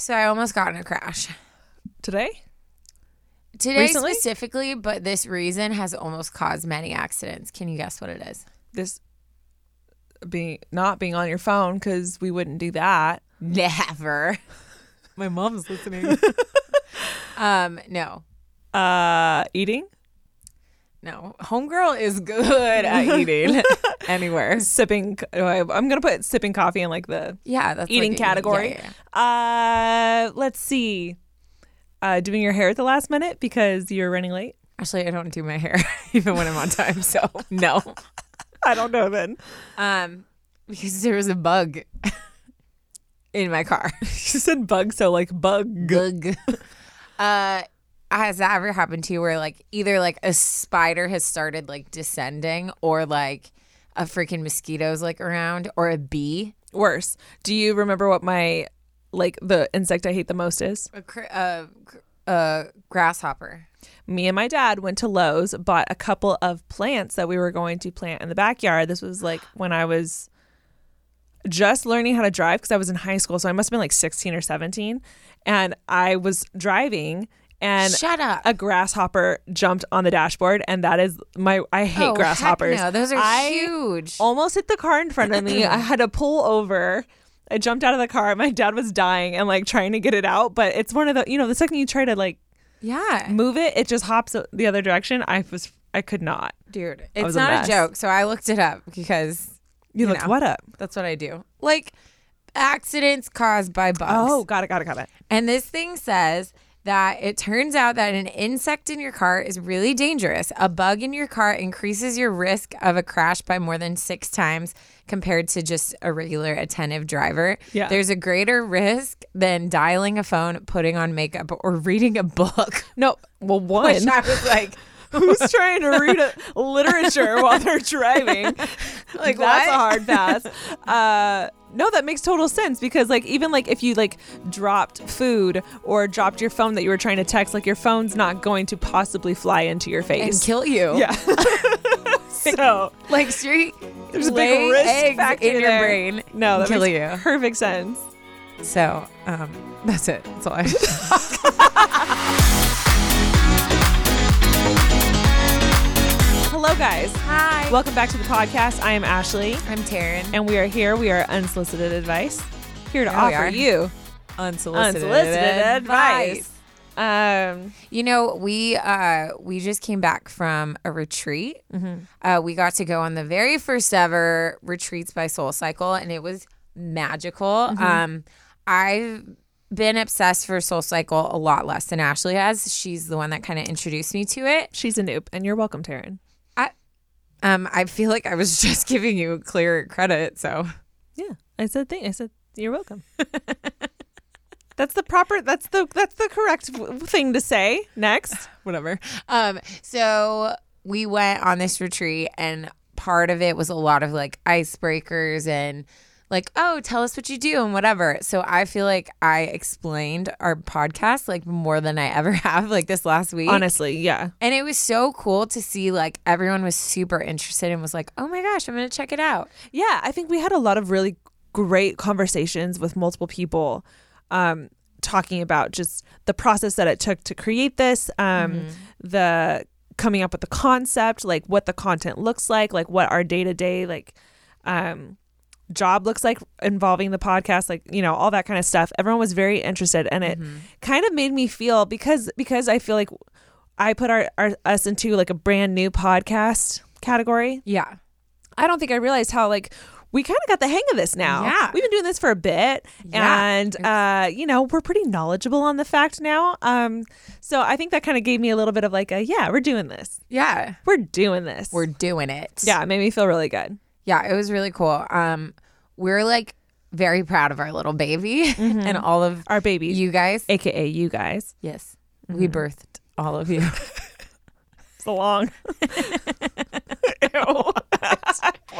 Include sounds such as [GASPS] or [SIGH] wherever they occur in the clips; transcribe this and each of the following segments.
So I almost got in a crash Today? today Recently? specifically, but this reason has almost caused many accidents. Can you guess what it is? This being not being on your phone because we wouldn't do that. Never. [LAUGHS] My mom's listening. [LAUGHS] um, no, Uh, eating, no. Homegirl is good at eating [LAUGHS] anywhere. [LAUGHS] sipping. oh, I'm gonna put sipping coffee in like the Yeah, that's eating like category. yeah, yeah. Uh, let's see. Uh, doing your hair at the last minute because you're running late. Actually, I don't do my hair [LAUGHS] even when I'm on time, so no. [LAUGHS] I don't know then. Um, because there was a bug in my car. she said bug, so like bug. Bug. uh, has that ever happened to you where like either like a spider has started like descending or like a freaking mosquitoes like around or a bee? Worse. Do you remember what my like the insect I hate the most is? A, cr- uh, grasshopper. me and my dad went to Lowe's, bought a couple of plants that we were going to plant in the backyard. This was like [GASPS] when I was just learning how to drive because I was in high school. So I must have been like 16 or 17. And I was driving and Shut up. a grasshopper jumped on the dashboard. And that is my, I hate Oh, heck grasshoppers. No, those are I huge. almost hit the car in front of me. I [CLEARS THROAT] had to pull over. I jumped out of the car. My dad was dying and like trying to get it out. But it's one of the, you know, the second you try to like yeah. move it, it just hops the other direction. I was I could not. Dude, it's not mess. a joke. So I looked it up because You, You looked know. what up? that's what I do. Like accidents caused by bugs. Oh, got it, got it, got it. And this thing says that it turns out that an insect in your car is really dangerous. A bug in your car increases your risk of a crash by more than six times compared to just a regular attentive driver. Yeah. There's a greater risk than dialing a phone, putting on makeup, or reading a book. No, well, [LAUGHS] one. Which I was like, Who's trying to read a literature while they're driving? [LAUGHS] Like that's a hard pass. [LAUGHS] Uh, no, that makes total sense because like even like if you like dropped food or dropped your phone that you were trying to text, like your phone's not going to possibly fly into your face and kill you. yeah. [LAUGHS] so Like straight there's a big risk factor in your there. brain. No, that kill makes you. perfect sense. So, um, that's it. That's all I Hello, guys. Hi. Welcome back to the podcast. I am Ashley, I'm Taryn. and we are here. We are unsolicited advice, here to we offer are. you Unsolicited, unsolicited advice. Um, You know, we uh we just came back from a retreat. Uh, we got to go on the very first ever retreats by Soul Cycle, and it was magical. Um, I've been obsessed for Soul Cycle a lot less than Ashley has. She's the one that kind of introduced me to it. she's a noob, and you're welcome, Taryn. I um I feel like I was [LAUGHS] just giving you clear credit, so Yeah, I said thing. I said you're welcome. [LAUGHS] that's the proper. That's the that's the correct w- thing to say. Next, [LAUGHS] whatever. Um, so we went on this retreat, and part of it was a lot of like icebreakers and like, oh, tell us what you do and whatever. So I feel like I explained our podcast like more than I ever [LAUGHS] have like this last week. honestly, yeah, And it was so cool to see like everyone was super interested and was like, oh my gosh, I'm gonna check it out. yeah. I think we had a lot of really great conversations with multiple people, um, talking about just the process that it took to create this, um, the coming up with the concept, like what the content looks like, like what our day to day like, um, job looks like involving the podcast like you know all that kind of stuff everyone was very interested and it kind of made me feel because because i feel like i put our, our us into like a brand new podcast category Yeah. i don't think i realized how like we kind of got the hang of this now Yeah. we've been doing this for a bit Yeah. and uh you know we're pretty knowledgeable on the fact now um so i think that kind of gave me a little bit of like a yeah we're doing this Yeah. we're doing this We're doing it. yeah it made me feel really good Yeah, it was really cool. Um, we're like very proud of our little baby [LAUGHS] and all of our babies. you guys. aka you guys Yes, we Mm-hmm. birthed all of you. [LAUGHS] It's long. [LAUGHS]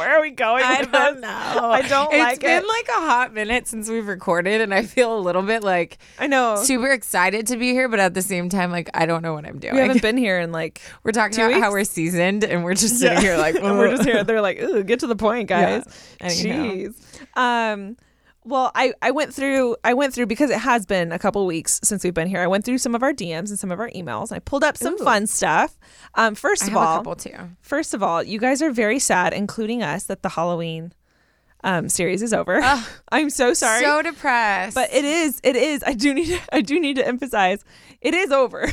Where are we going? I don't this? know. I don't It's like been it. like a hot minute since we've recorded, and I feel a little bit like I know. super excited to be here, but at the same time, like I don't know what I'm doing. We haven't been here in like, [LAUGHS] we're talking about how we're seasoned, and we're just sitting here like [LAUGHS] and we're just [LAUGHS] here. They're like, ooh, get to the point, guys. Yeah. Jeez. Um, well, I, I went through I went through because it has been a couple weeks since we've been here. I went through some of our DMs and some of our emails. And I pulled up some Ooh. fun stuff. Um, first I of have a all, couple too. first of all, you guys are very sad, including us, that the Halloween um, series is over. [LAUGHS] I'm so sorry. So depressed. but it is it is i do need to, i do need to emphasize it is over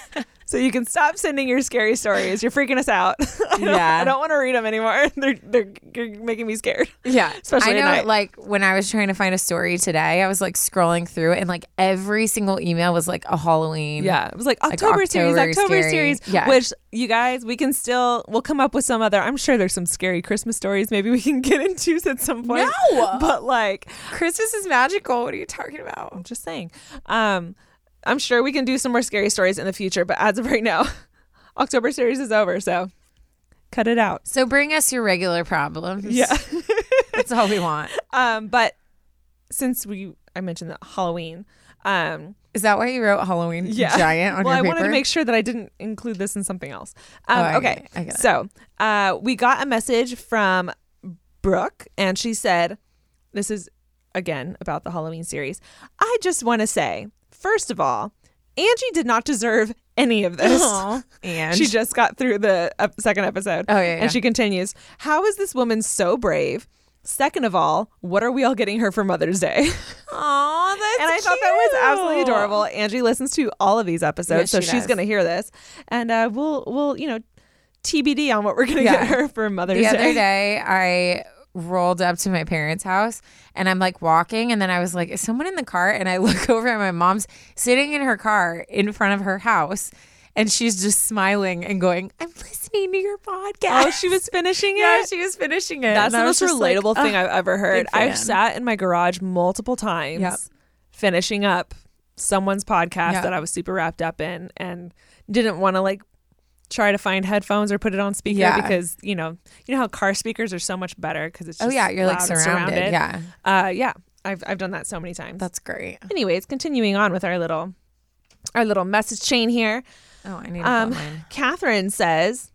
[LAUGHS] so you can stop sending your scary stories you're freaking us out [LAUGHS] I don't, Yeah. i don't want to read them anymore [LAUGHS] they're, they're you're making me scared yeah, [LAUGHS] especially I at know. night. Like when I was trying to find a story today, I was like scrolling through, and like every single email was like a Halloween. yeah it was like october, series October series Yeah. which you guys we can still we'll come up with some other i'm sure there's some scary christmas stories maybe we can get into at some point No! but like Christmas is magical. What are you talking about? i'm just saying um i'm sure we can do some more scary stories in the future but as of right now [LAUGHS] october series is over so cut it out So bring us your regular problems. yeah [LAUGHS] that's all we want. [LAUGHS] Um, but since we I mentioned that Halloween, um, Is that why you wrote Halloween yeah, giant on well, I your paper? Well, I wanted to make sure that I didn't include this in something else. Um, Oh, I okay, get get so uh, we got a message from Brooke, and she said, "This is again about the Halloween series. I just want to say, first of all, Angie did not deserve any of this." [LAUGHS] And She just got through the second episode. Oh, yeah, yeah. And she continues, How is this woman so brave? Second of all, what are we all getting her for Mother's Day? [LAUGHS] Aw, that's and I thought that was absolutely adorable. Angie listens to all of these episodes, Yes, so she she's going to hear this. And uh, we'll, we'll, you know, TBD on what we're going to Yeah. get her for Mother's The Day. other day, I rolled up to my parents' house and I'm like walking, and then I was like, "Is someone in the car?" And I [LAUGHS] look over at my mom's sitting in her car in front of her house, and she's just smiling and going, "I'm listening to your podcast." Oh, she was finishing [LAUGHS] it. yeah, she was finishing it. That's And the most just like, relatable thing. I've ever heard. I've sat in my garage multiple times Yep. finishing up someone's podcast Yep. that I was super wrapped up in and didn't want to like try to find headphones or put it on speaker Yeah. because you know you know how car speakers are so much better because it's Oh yeah, you're like and surrounded. Yeah, uh yeah I've I've done that so many times. that's great. Anyways, continuing on with our little our little message chain here. Oh, I need Um, um. Catherine says,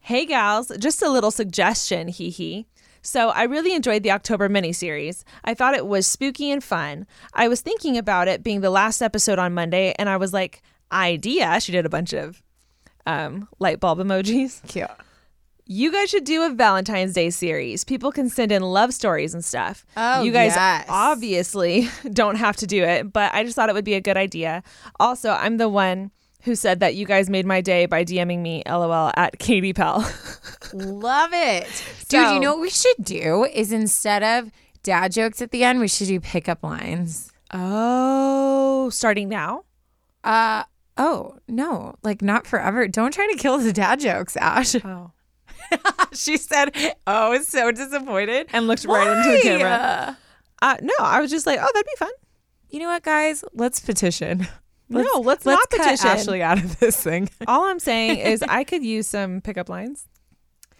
Hey gals, just a little suggestion, hee hee. So I really enjoyed the October miniseries. I thought it was spooky and fun. I was thinking about it being the last episode on Monday, and I was like, idea. She did a bunch of um, light bulb emojis. [LAUGHS] Cute. You guys should do a Valentine's Day series. People can send in love stories and stuff. Oh, you guys yes. obviously [LAUGHS] don't have to do it, but I just thought it would be a good idea. Also, I'm the one who said that you guys made my day by DMing me LOL at Katie Pell. [LAUGHS] Love it. Dude, So- you know what we should do is instead of dad jokes at the end, we should do pickup lines. oh, starting now? Uh oh, no. Like not forever. Don't try to kill the dad jokes, Ash. Oh. [LAUGHS] she said, Oh, so disappointed. And looked right into the camera. Uh, no, I was just like, oh, that'd be fun. You know what, guys? Let's petition. no, let's, Let's not petition. Ashley out of this thing. [LAUGHS] All I'm saying is I could use some pickup lines.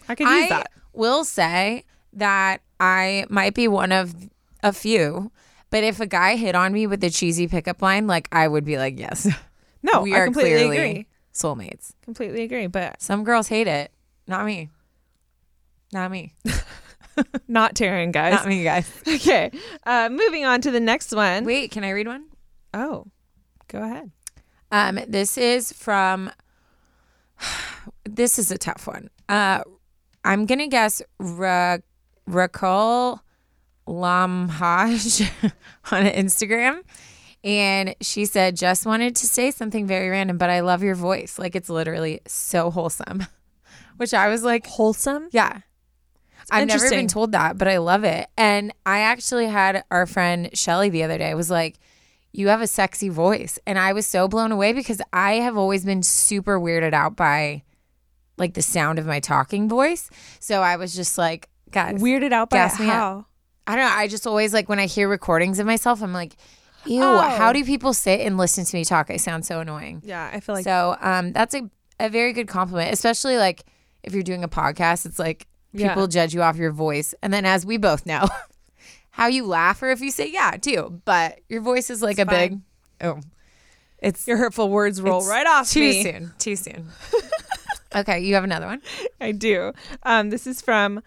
I could use I that. will say that I might be one of a few, but if a guy hit on me with a cheesy pickup line, like I would be like, yes, [LAUGHS] No, we I are completely clearly agree. soulmates. Completely agree, but Some girls hate it. Not me. Not me. [LAUGHS] [LAUGHS] not Taryn, guys. Not me, guys. [LAUGHS] Okay, uh, moving on to the next one. Wait, can I read one? Oh, go ahead. Um, this is from. [SIGHS] This is a tough one. Uh, I'm gonna guess Ra- Rakul Lamhaj on Instagram, and she said, "Just wanted to say something very random, but I love your voice. Like it's literally so wholesome." [LAUGHS] Which I was like, Wholesome. yeah. I've never been told that, but I love it. And I actually had our friend Shelly the other day was like, You have a sexy voice. And I was so blown away because I have always been super weirded out by like the sound of my talking voice. So I was just like, guys, Weirded out by Gas me up. how? I don't know. I just always like when I hear recordings of myself, I'm like, ew, Oh. how do people sit and listen to me talk? I sound so annoying. Yeah, I feel like so um, that's a, a very good compliment, especially like if you're doing a podcast, it's like Yeah. people judge you off your voice. And then as we both know, [LAUGHS] how you laugh or if you say yeah too. But your voice is like It's a big oh. It's your hurtful words roll right off too me. soon. Too soon. [LAUGHS] okay, you have another one. I do. Um, this is from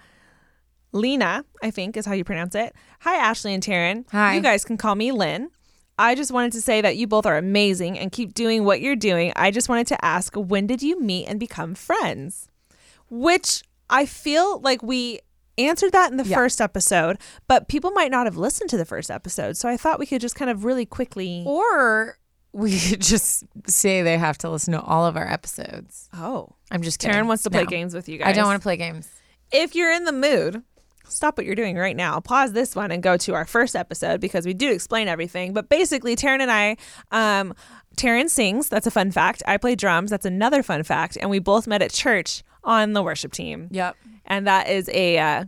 Lena, I think is how you pronounce it. Hi, Ashley and Taryn. Hi. You guys can call me Lynn. I just wanted to say that you both are amazing and keep doing what you're doing. I just wanted to ask, when did you meet and become friends? Which I feel like we answered that in the Yeah. first episode, but people might not have listened to the first episode. So I thought we could just kind of really quickly. Or we could just say they have to listen to all of our episodes. Oh. I'm just kidding. Taryn wants to play No. games with you guys. I don't want to play games. if you're in the mood, stop what you're doing right now. Pause this one and go to our first episode because we do explain everything. But basically, Taryn and I, um, Taryn sings. That's a fun fact. I play drums. That's another fun fact. And we both met at church on the worship team. Yep. And that is a uh,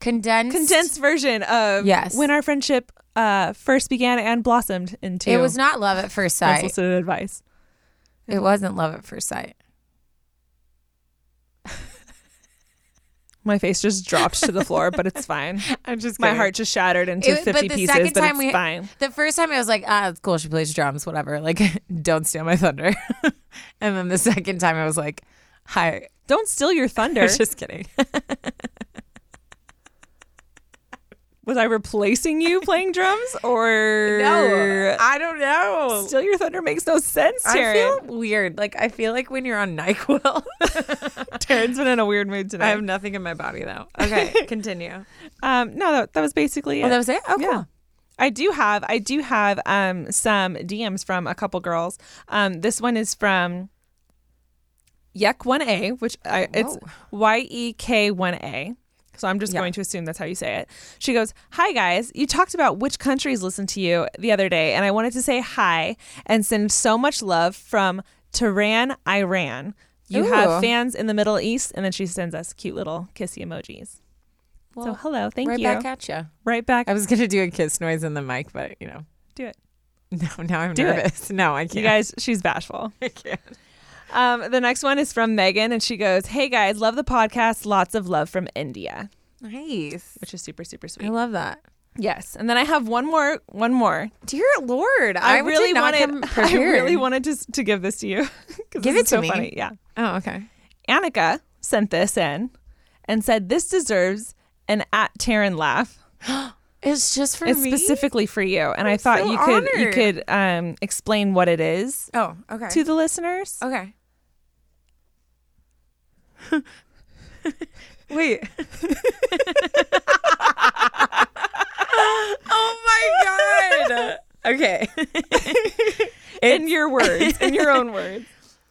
Condensed. condensed version of Yes. when our friendship uh, first began and blossomed into It was not love at first sight. unsolicited advice. It wasn't love at first sight. My face just dropped to the [LAUGHS] floor, but it's fine. I'm just My heart just shattered into It- but 50 the pieces, second but time it's we- fine. The first time I was like, ah, it's cool. She plays drums, whatever. Like, [LAUGHS] don't steal my thunder. [LAUGHS] and then the second time I was like, hi. Don't steal your thunder. just kidding. Was I replacing you playing drums or no, I don't know. Still, Your Thunder makes no sense, I feel weird. Like, I feel like when you're on NyQuil, [LAUGHS] Taryn's been in a weird mood today. I have nothing in my body, though. Okay, [LAUGHS] continue. um, no, that, that was basically it. Oh, that was it? Oh, cool. Yeah. I do have I do have um some DMs from a couple girls. Um, this one is from Yek One A, which I, it's Y E K One A. So I'm just Yeah. going to assume that's how you say it. She goes, "Hi guys, you talked about which countries listen to you the other day, and I wanted to say hi and send so much love from Tehran, Iran. You Ooh. have fans in the Middle East." And then she sends us cute little kissy emojis. so hello, thank right you. Right back at you. right back. I was going to do a kiss noise in the mic, but, you know. Do it. [LAUGHS] No, now I'm Do it. nervous. No, I can't. You guys, she's bashful. [LAUGHS] I can't. Um, the next one is from Megan, and she goes, "Hey guys, love the podcast. Lots of love from India," Nice. which is super super sweet. I love that. yes, and then I have one more. One more. Dear Lord, I, I, really wanted. [LAUGHS] I really wanted to to give this to you. [LAUGHS] Give it to so me. Funny. Yeah. Oh, okay. Annika sent this in, and said this deserves an at Taryn laugh. [GASPS] It's just for It's me. specifically for you, and I I'm thought so you could you could um explain what it is Oh, okay. to the listeners. okay. [LAUGHS] Wait. [LAUGHS] oh my god. Okay. [LAUGHS] In your words, in your own words.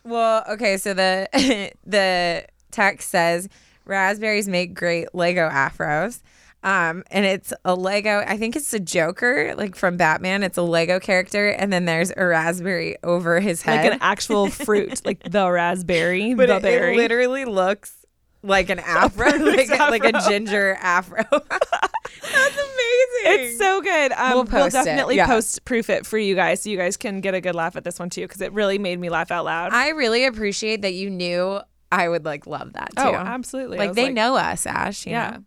Well, okay, so the the text says raspberries make great Lego afros. Um, and it's a Lego, I think it's the Joker, like from Batman. It's a Lego character, and then there's a raspberry over his head. like an actual [LAUGHS] fruit, like the raspberry, but the it, berry. it literally looks like an [LAUGHS] afro, like, a- like a ginger afro. [LAUGHS] That's amazing. it's so good. Um, We'll we'll, definitely yeah. post proof it for you guys, so you guys can get a good laugh at this one too, because it really made me laugh out loud. I really appreciate that you knew I would like love that too. oh, absolutely! Like they know us, Ash. you yeah, know?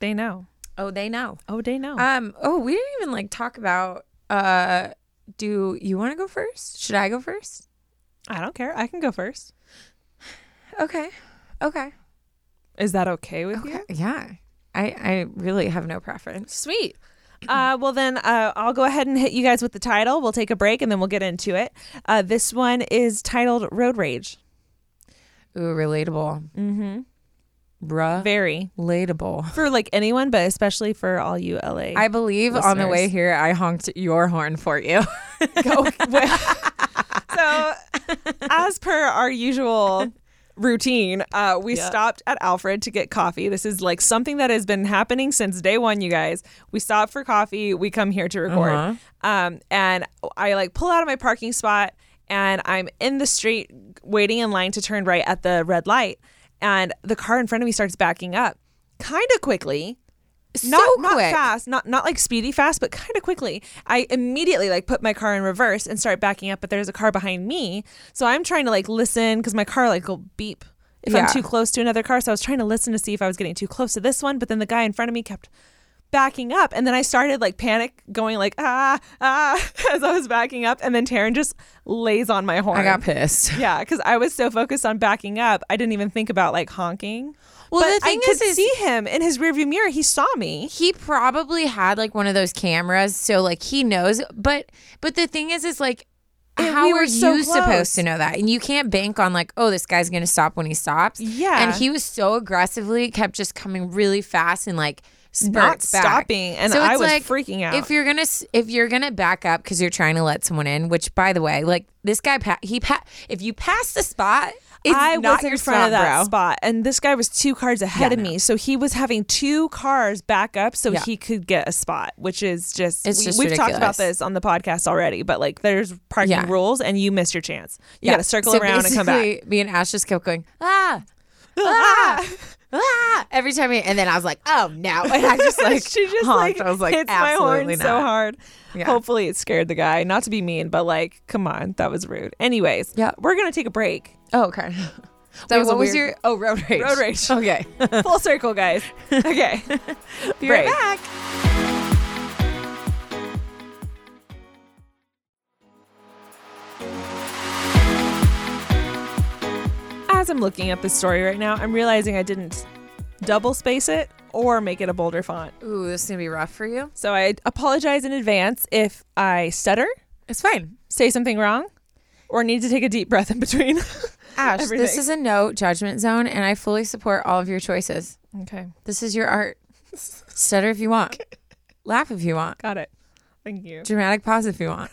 They know. Oh, they know. Oh, they know. Um. Oh, we didn't even like talk about. Uh, do you want to go first? Should I go first? I don't care. I can go first. Okay. Okay. Is that okay with Okay. you? Yeah. I I really have no preference. Sweet. [CLEARS THROAT] Uh, well, then uh, I'll go ahead and hit you guys with the title. We'll take a break and then we'll get into it. Uh, this one is titled Road Rage. Ooh, relatable. Mm-hmm. Bruh. Very. Relatable. For like anyone, but especially for all you LA. I believe on the way here, I honked your horn for you. go. [LAUGHS] so, as per our usual routine, uh, we Yeah. stopped at Alfred to get coffee. This is like something that has been happening since day one, you guys. We stop for coffee, we come here to record. Uh-huh. Um, and I like pull out of my parking spot and I'm in the street waiting in line to turn right at the red light. And the car in front of me starts backing up kind of quickly not so not quick. fast, not not like speedy fast, but kind of quickly. I immediately like put my car in reverse and start backing up, but there's a car behind me, so I'm trying to like listen because my car like will beep if Yeah. I'm too close to another car. So I was trying to listen to see if I was getting too close to this one, but then the guy in front of me kept backing up and then I started like panic going like ah ah [LAUGHS] as I was backing up and then Taryn just lays on my horn. I got pissed. Yeah, because I was so focused on backing up, I didn't even think about like honking. Well, but the thing I could is, see him in his rearview mirror. He saw me. he probably had like one of those cameras, so like he knows. But but the thing is, is like. How we are so you close. supposed to know that? And you can't bank on like, oh, this guy's gonna stop when he stops. Yeah. And he was so aggressively kept just coming really fast and like Not back. stopping, and So I was like, freaking out. If you're gonna if you're gonna back up because you're trying to let someone in, which by the way, like this guy, pa- he pa- if you pass the spot, it's I not was in front spot, of that bro. spot, and this guy was two cars ahead Yeah, of no. me, so he was having two cars back up so Yeah. he could get a spot, which is just, It's we, just we've talked about this on the podcast already. But like, there's parking Yeah. rules, and you miss your chance. You got to circle So around and come back. Me and Ash just kept going ah. [LAUGHS] Ah, ah, every time, he, and then I was like, "Oh no!" [LAUGHS] And I just like [LAUGHS] she just honked. like, I was like, hits my horn "Absolutely so not." hard. Yeah. Hopefully, it scared the guy. Not to be mean, but like, come on, that was rude. Anyways, Yeah. we're gonna take a break. Oh, okay. [LAUGHS] That Wait, was what was your oh road rage? Road rage. Okay, Full circle, guys. Okay, be right back. As I'm looking at this story right now, I'm realizing I didn't double space it or make it a bolder font. Ooh, this is gonna be rough for you. So I apologize in advance if I stutter, It's fine. say something wrong, or need to take a deep breath in between. [LAUGHS] Ash, this is a no judgment zone, and I fully support all of your choices. okay, This is your art. [LAUGHS] Stutter if you want. Laugh if you want. got it. Thank you. Dramatic pause if you want.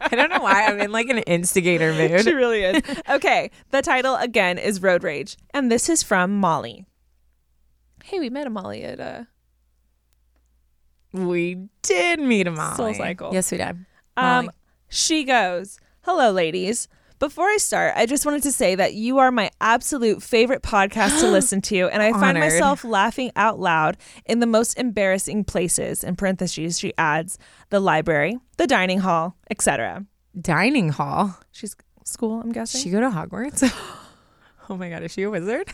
I don't know why I'm in like an instigator mood. She really is. Okay, the title again is Road Rage, and this is from Molly. Hey, we met a Molly at uh, We did meet a Molly. Soul Cycle. Yes, we did. Um, she goes, Hello, ladies. Before I start, I just wanted to say that you are my absolute favorite podcast to [GASPS] listen to, and I find Honored. myself laughing out loud in the most embarrassing places. In parentheses, she adds the library, the dining hall, etc. Dining hall. She's school, I'm guessing. She go to Hogwarts? [GASPS] oh my god, is she a wizard?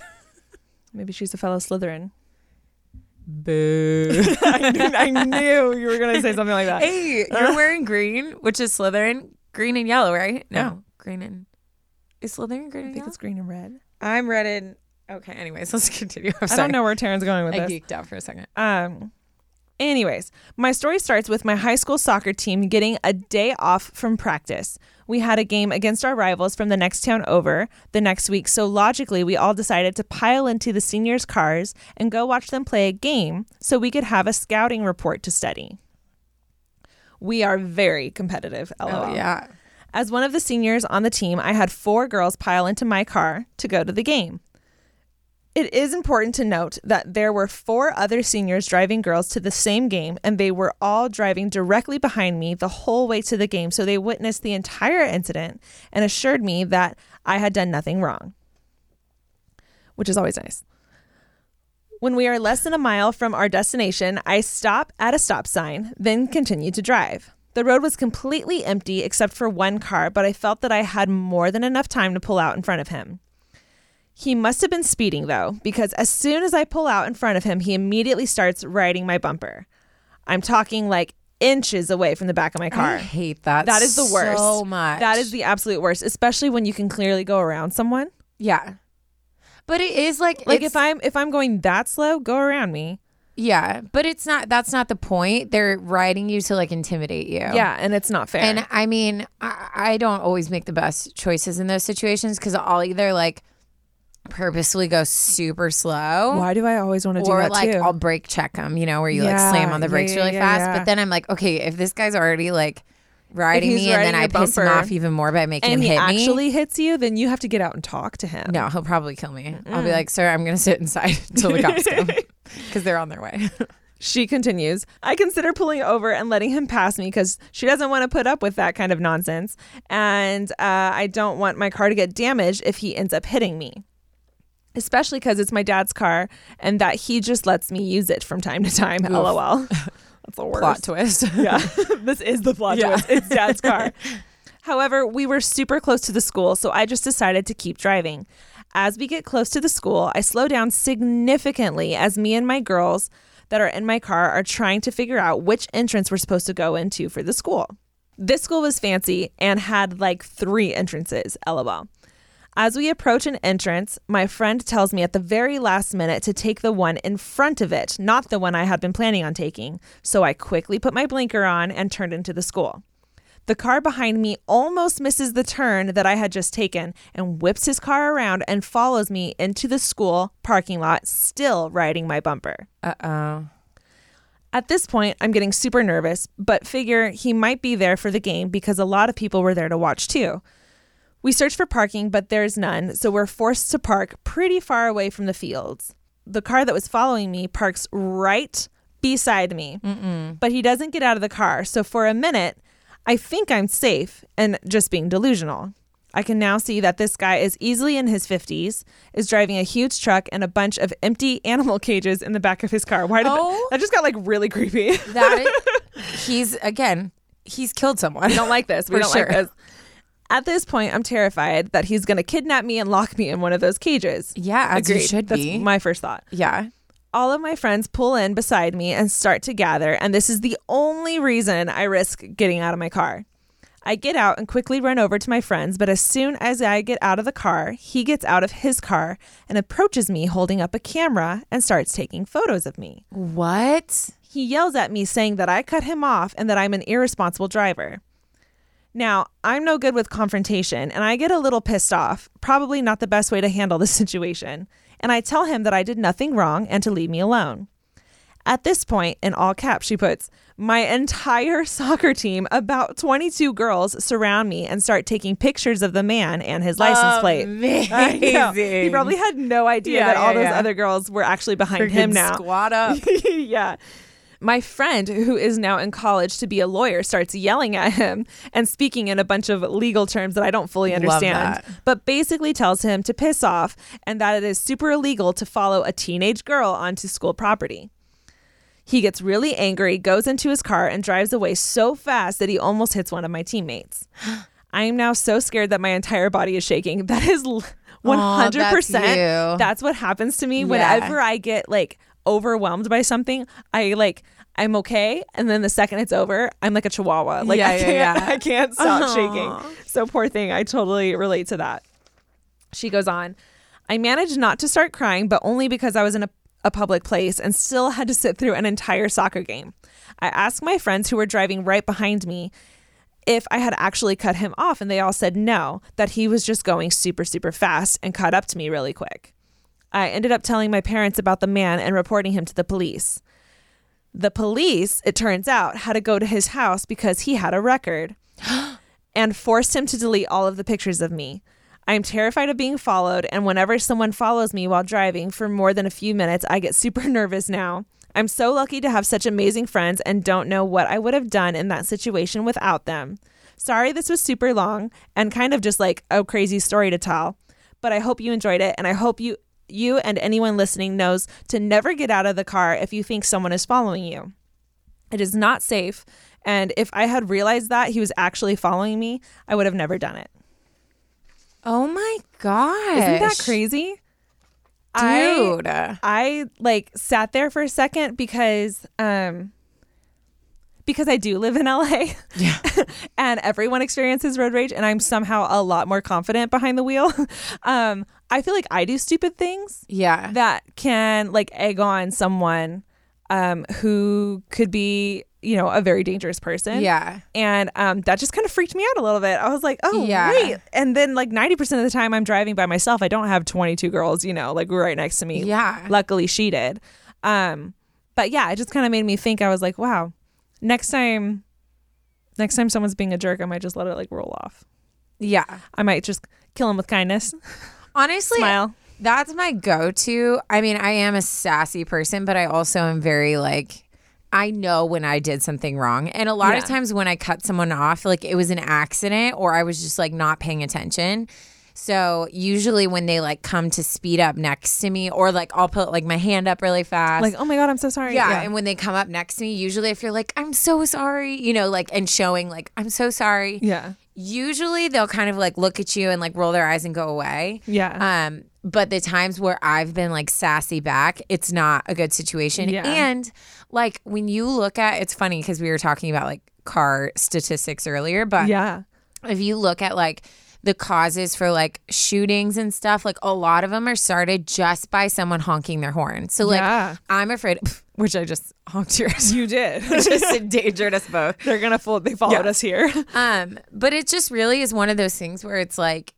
Maybe she's a fellow Slytherin. Boo. [LAUGHS] I, knew, I knew you were going to say something like that. hey, you're wearing green, which is Slytherin. Green and yellow, right? No, green and is Slytherin green I think yellow? it's green and red. I'm red and okay. Anyways, [LAUGHS] let's continue. I'm I sorry. don't know where Taryn's going with I this. geeked out for a second. Um, anyways, my story starts with my high school soccer team getting a day off from practice. We had a game against our rivals from the next town over the next week, so logically, we all decided to pile into the seniors' cars and go watch them play a game so we could have a scouting report to study. We are very competitive. LOL. Oh yeah. As one of the seniors on the team, I had four girls pile into my car to go to the game. It is important to note that there were four other seniors driving girls to the same game, and they were all driving directly behind me the whole way to the game. So they witnessed the entire incident and assured me that I had done nothing wrong, which is always nice. When we are less than a mile from our destination, I stop at a stop sign, then continue to drive. The road was completely empty except for one car, but I felt that I had more than enough time to pull out in front of him. He must have been speeding though, because as soon as I pull out in front of him, he immediately starts riding my bumper. I'm talking like inches away from the back of my car. I hate that. That is the worst. So much. That is the absolute worst, especially when you can clearly go around someone. yeah. But it is like Like if I'm if I'm going that slow, go around me. Yeah, but it's not. That's not the point. They're riding you to like intimidate you. Yeah, and it's not fair. And I mean, I, I don't always make the best choices in those situations because I'll either like purposely go super slow. Why do I always want to do or that like too? I'll brake check them, you know, where you Yeah, like slam on the brakes yeah, really yeah, fast. But then I'm like, okay, if this guy's already like riding me and then I piss him off even more by making and him hit me. actually hits you, then you have to get out and talk to him. No, he'll probably kill me. I'll be mm. like, sir, I'm gonna sit inside [LAUGHS] until the cops come [LAUGHS] because they're on their way. [LAUGHS] She continues, I consider pulling over and letting him pass me because she doesn't want to put up with that kind of nonsense. And uh, I don't want my car to get damaged if he ends up hitting me. Especially because it's my dad's car and that he just lets me use it from time to time. LOL. [LAUGHS] That's the worst. Plot twist. [LAUGHS] Yeah, this is the plot Yeah. twist. It's dad's car. However, we were super close to the school, so I just decided to keep driving. As we get close to the school, I slow down significantly as me and my girls that are in my car are trying to figure out which entrance we're supposed to go into for the school. This school was fancy and had like three entrances, lol. As we approach an entrance, my friend tells me at the very last minute to take the one in front of it, not the one I had been planning on taking. So I quickly put my blinker on and turned into the school. The car behind me almost misses the turn that I had just taken and whips his car around and follows me into the school parking lot, still riding my bumper. Uh oh. At this point, I'm getting super nervous, but figure he might be there for the game because a lot of people were there to watch too. We search for parking, but there's none, so we're forced to park pretty far away from the fields. The car that was following me parks right beside me, Mm-mm. but he doesn't get out of the car. So for a minute, I think I'm safe and just being delusional. I can now see that this guy is easily in his 50s, is driving a huge truck and a bunch of empty [LAUGHS] animal cages in the back of his car. Why did Oh. that just got like really creepy? That is, [LAUGHS] he's again, he's killed someone. We don't like this. We don't sure. like this. At this point, I'm terrified that he's going to kidnap me and lock me in one of those cages. Yeah, as you Agreed. should That's be. my first thought. yeah. All of my friends pull in beside me and start to gather, and this is the only reason I risk getting out of my car. I get out and quickly run over to my friends, but as soon as I get out of the car, he gets out of his car and approaches me holding up a camera and starts taking photos of me. What? He yells at me saying that I cut him off and that I'm an irresponsible driver. Now, I'm no good with confrontation and I get a little pissed off, probably not the best way to handle the [LAUGHS] situation, and I tell him that I did nothing wrong and to leave me alone. At this point, in all caps, she puts, my entire [LAUGHS] soccer team, about 22 girls, surround me and start taking pictures of the man and his license plate. [LAUGHS] I know. He probably had no idea Yeah, that all yeah, those yeah. other girls were actually behind Freaking him now. Squat up. [LAUGHS] yeah. My friend, who is now in college to be a lawyer, starts yelling at him and speaking in a bunch of legal terms that I don't fully understand, but basically tells him to piss off and that it is super illegal to follow a teenage girl onto school property. He gets really angry, goes into his car, and drives away so fast that he almost hits one of my teammates. [GASPS] I am now so scared that my entire body is shaking. [LAUGHS] That is 100%. that's that's what happens to me Yeah. whenever I get like overwhelmed by something. I like I'm okay, and then the second it's over, I'm like a chihuahua. Like Yeah, I can't, yeah. [LAUGHS] I can't stop Aw. shaking. So poor thing. I totally relate to that. She goes on. I managed not to start crying, but only because I was in a, a public place and still had to sit through an entire soccer game. I asked my friends who were driving right behind me if I had actually cut him off, and they all said no, that he was just going super, super fast and caught up to me really quick. I ended up telling my parents about the man and reporting him to the police. The police, it turns out, had to go to his house because he had a record [GASPS] and forced him to delete all of the pictures of me. I am terrified of being followed, and whenever someone follows me while driving for more than a few minutes, I get [LAUGHS] super nervous now. I'm so lucky to have such amazing friends and don't know what I would have done in that situation without them. Sorry this was super long and kind of just like a crazy story to tell, but I hope you enjoyed it and I hope you you and anyone listening knows to never get out of the car if you think someone is following you. It is not safe, and if I had realized that he was actually following me, I would have never done it. Oh my gosh. Isn't that crazy? I- Dude. I like sat there for a second because um because I do live in LA yeah. [LAUGHS] and everyone experiences road rage and I'm somehow a lot more confident behind the wheel. [LAUGHS] um I feel like I do stupid things Yeah. that can like egg on someone um who could be, you know, a very dangerous person. yeah. And um, that just kind of freaked me out a little bit. I was like, oh, Yeah. wait. And then, like, 90% of the time I'm driving by myself, I don't have 22 girls, you know, like right next to me. Yeah. Luckily, she did. Um, but yeah, it just kind of made me think, I was like, wow, next time, next time someone's being a jerk, I might just let it like roll off. Yeah. I might just kill him with kindness, [LAUGHS] Honestly, smile. That's my go to. I mean, I am a sassy person, but I also am very like, I know when I did something wrong. And a lot of times when I cut someone off, like it was an accident or I was just like not paying attention. So usually when they like come to speed up next to me, or like I'll put like my hand up really fast. Like, oh my God, I'm so sorry. yeah, and when they come up next to me, usually if you're like, I'm so sorry, you know, like and showing like I'm so sorry, yeah. Usually they'll kind of like look at you and like roll their eyes and go away. Yeah. Um, but the times where I've been like sassy back, it's not a good situation. Yeah. And like when you look at it's funny because we were talking about like car statistics earlier, but yeah. if you look at like the causes for like shootings and stuff, like a lot of them are started just by someone honking their horn. So like Yeah. I'm afraid, [LAUGHS] which I just honked yours, You did. [LAUGHS] just [LAUGHS] endangered us both. They're gonna fool. They followed Yeah. us here. Um, but it just really is one of those things where it's like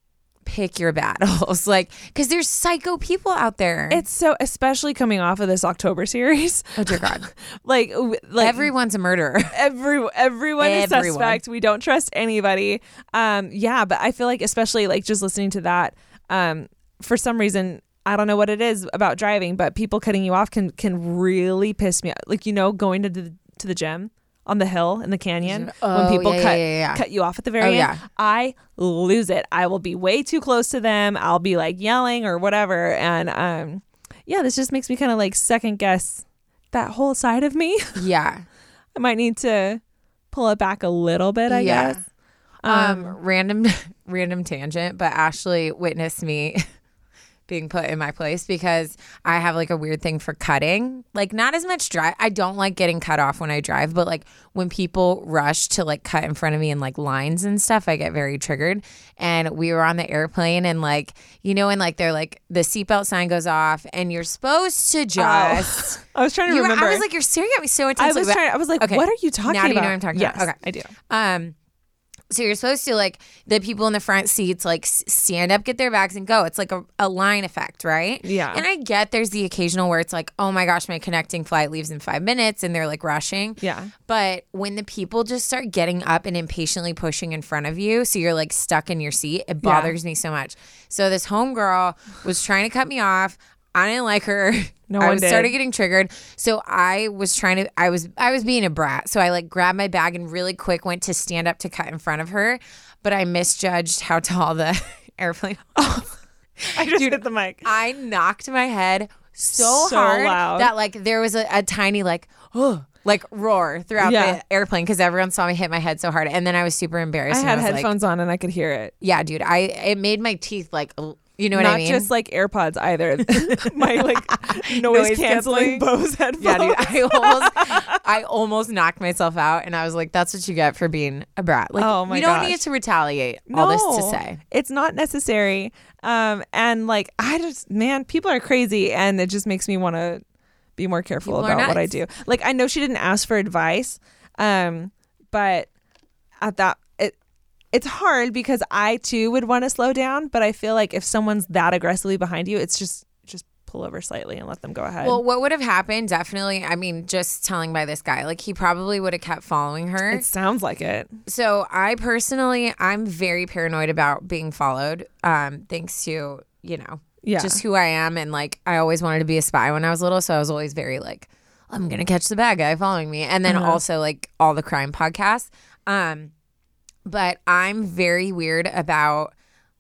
pick your battles, [LAUGHS] like because there's psycho people out there. It's so, especially coming off of this October series, oh dear God, [LAUGHS] like, like everyone's a murderer. [LAUGHS] every everyone is Everyone. suspect. We don't trust anybody. Um, yeah, but I feel like especially like just listening to that, um, for some reason. I don't know what it is about driving, but people cutting you off can can really piss me off. Like you know, going to the to the gym on the hill in the canyon Oh, when people yeah, cut yeah, yeah, cut you off at the very Oh, end. yeah. I lose it. I will be way too close to them. I'll be like yelling or whatever, and um, yeah, this just makes me kind of like second guess that whole side of me. [LAUGHS] yeah. I might need to pull it back a little bit, I guess. Um, random [LAUGHS] random tangent, but Ashley witnessed me [LAUGHS] being put in my place because I have like a weird thing for cutting. Like not as much drive. I don't like getting cut off when I drive, but like when people rush to like cut in front of me in like lines and stuff, I get very triggered. And we were on the airplane and like you know, and like they're like the seatbelt sign goes off and you're supposed to [LAUGHS] just. I was trying to You were- remember. I was like, you're staring at me so I was trying. I was like, Okay. what are you talking Now about? you know what I'm talking yes, about? Okay. I do. Um, so you're supposed to like the people in the front seats like stand up, get their bags, and go. It's like a, a line effect, right? Yeah. And I get there's the occasional where it's like, oh my gosh, my connecting flight leaves in five minutes, and they're like rushing. Yeah. But when the people just start getting up and impatiently pushing in front of you, so you're like stuck in your seat, it bothers me so much. So this homegirl was trying to cut me off. I didn't like her. [LAUGHS] No I one did. started getting triggered. So I was trying to I was I was being a brat. So I like grabbed my bag and really quick went to stand up to cut in front of her, but I misjudged how tall the [LAUGHS] airplane was. Oh, I just hit the mic. I knocked my head so, So hard loud. that like there was a, a tiny like oh like roar throughout Yeah. the airplane because everyone saw me hit my head so hard, and then I was super embarrassed. I had like- headphones on and I could hear it. yeah, dude, I it made my teeth like l- you know what Not I mean? Not just like AirPods either. [LAUGHS] [LAUGHS] My like [LAUGHS] noise, Noise canceling. Bose headphones. yeah, dude, I almost I almost knocked myself out, and I was like, "That's what you get for being a brat." Like, Oh my you don't gosh. need to retaliate. All this to say, it's not necessary. Um, and like I just man, people are crazy, and it just makes me want to be more careful People about what I do. Like I know she didn't ask for advice, um, but at that it's hard because I too would want to slow down, but I feel like if someone's that aggressively behind you, it's just just pull over slightly and let them go ahead. well, what would have happened? Definitely, I mean, just telling by this guy, like he probably would have kept following her. it sounds like it. So I personally, I'm very paranoid about being followed. Um, thanks to you know, Yeah. just who I am, and like I always wanted to be a spy when I was little, so I was always very like, I'm gonna catch the bad guy following me, and then Uh-huh. also like all the crime podcasts. Um, but I'm very weird about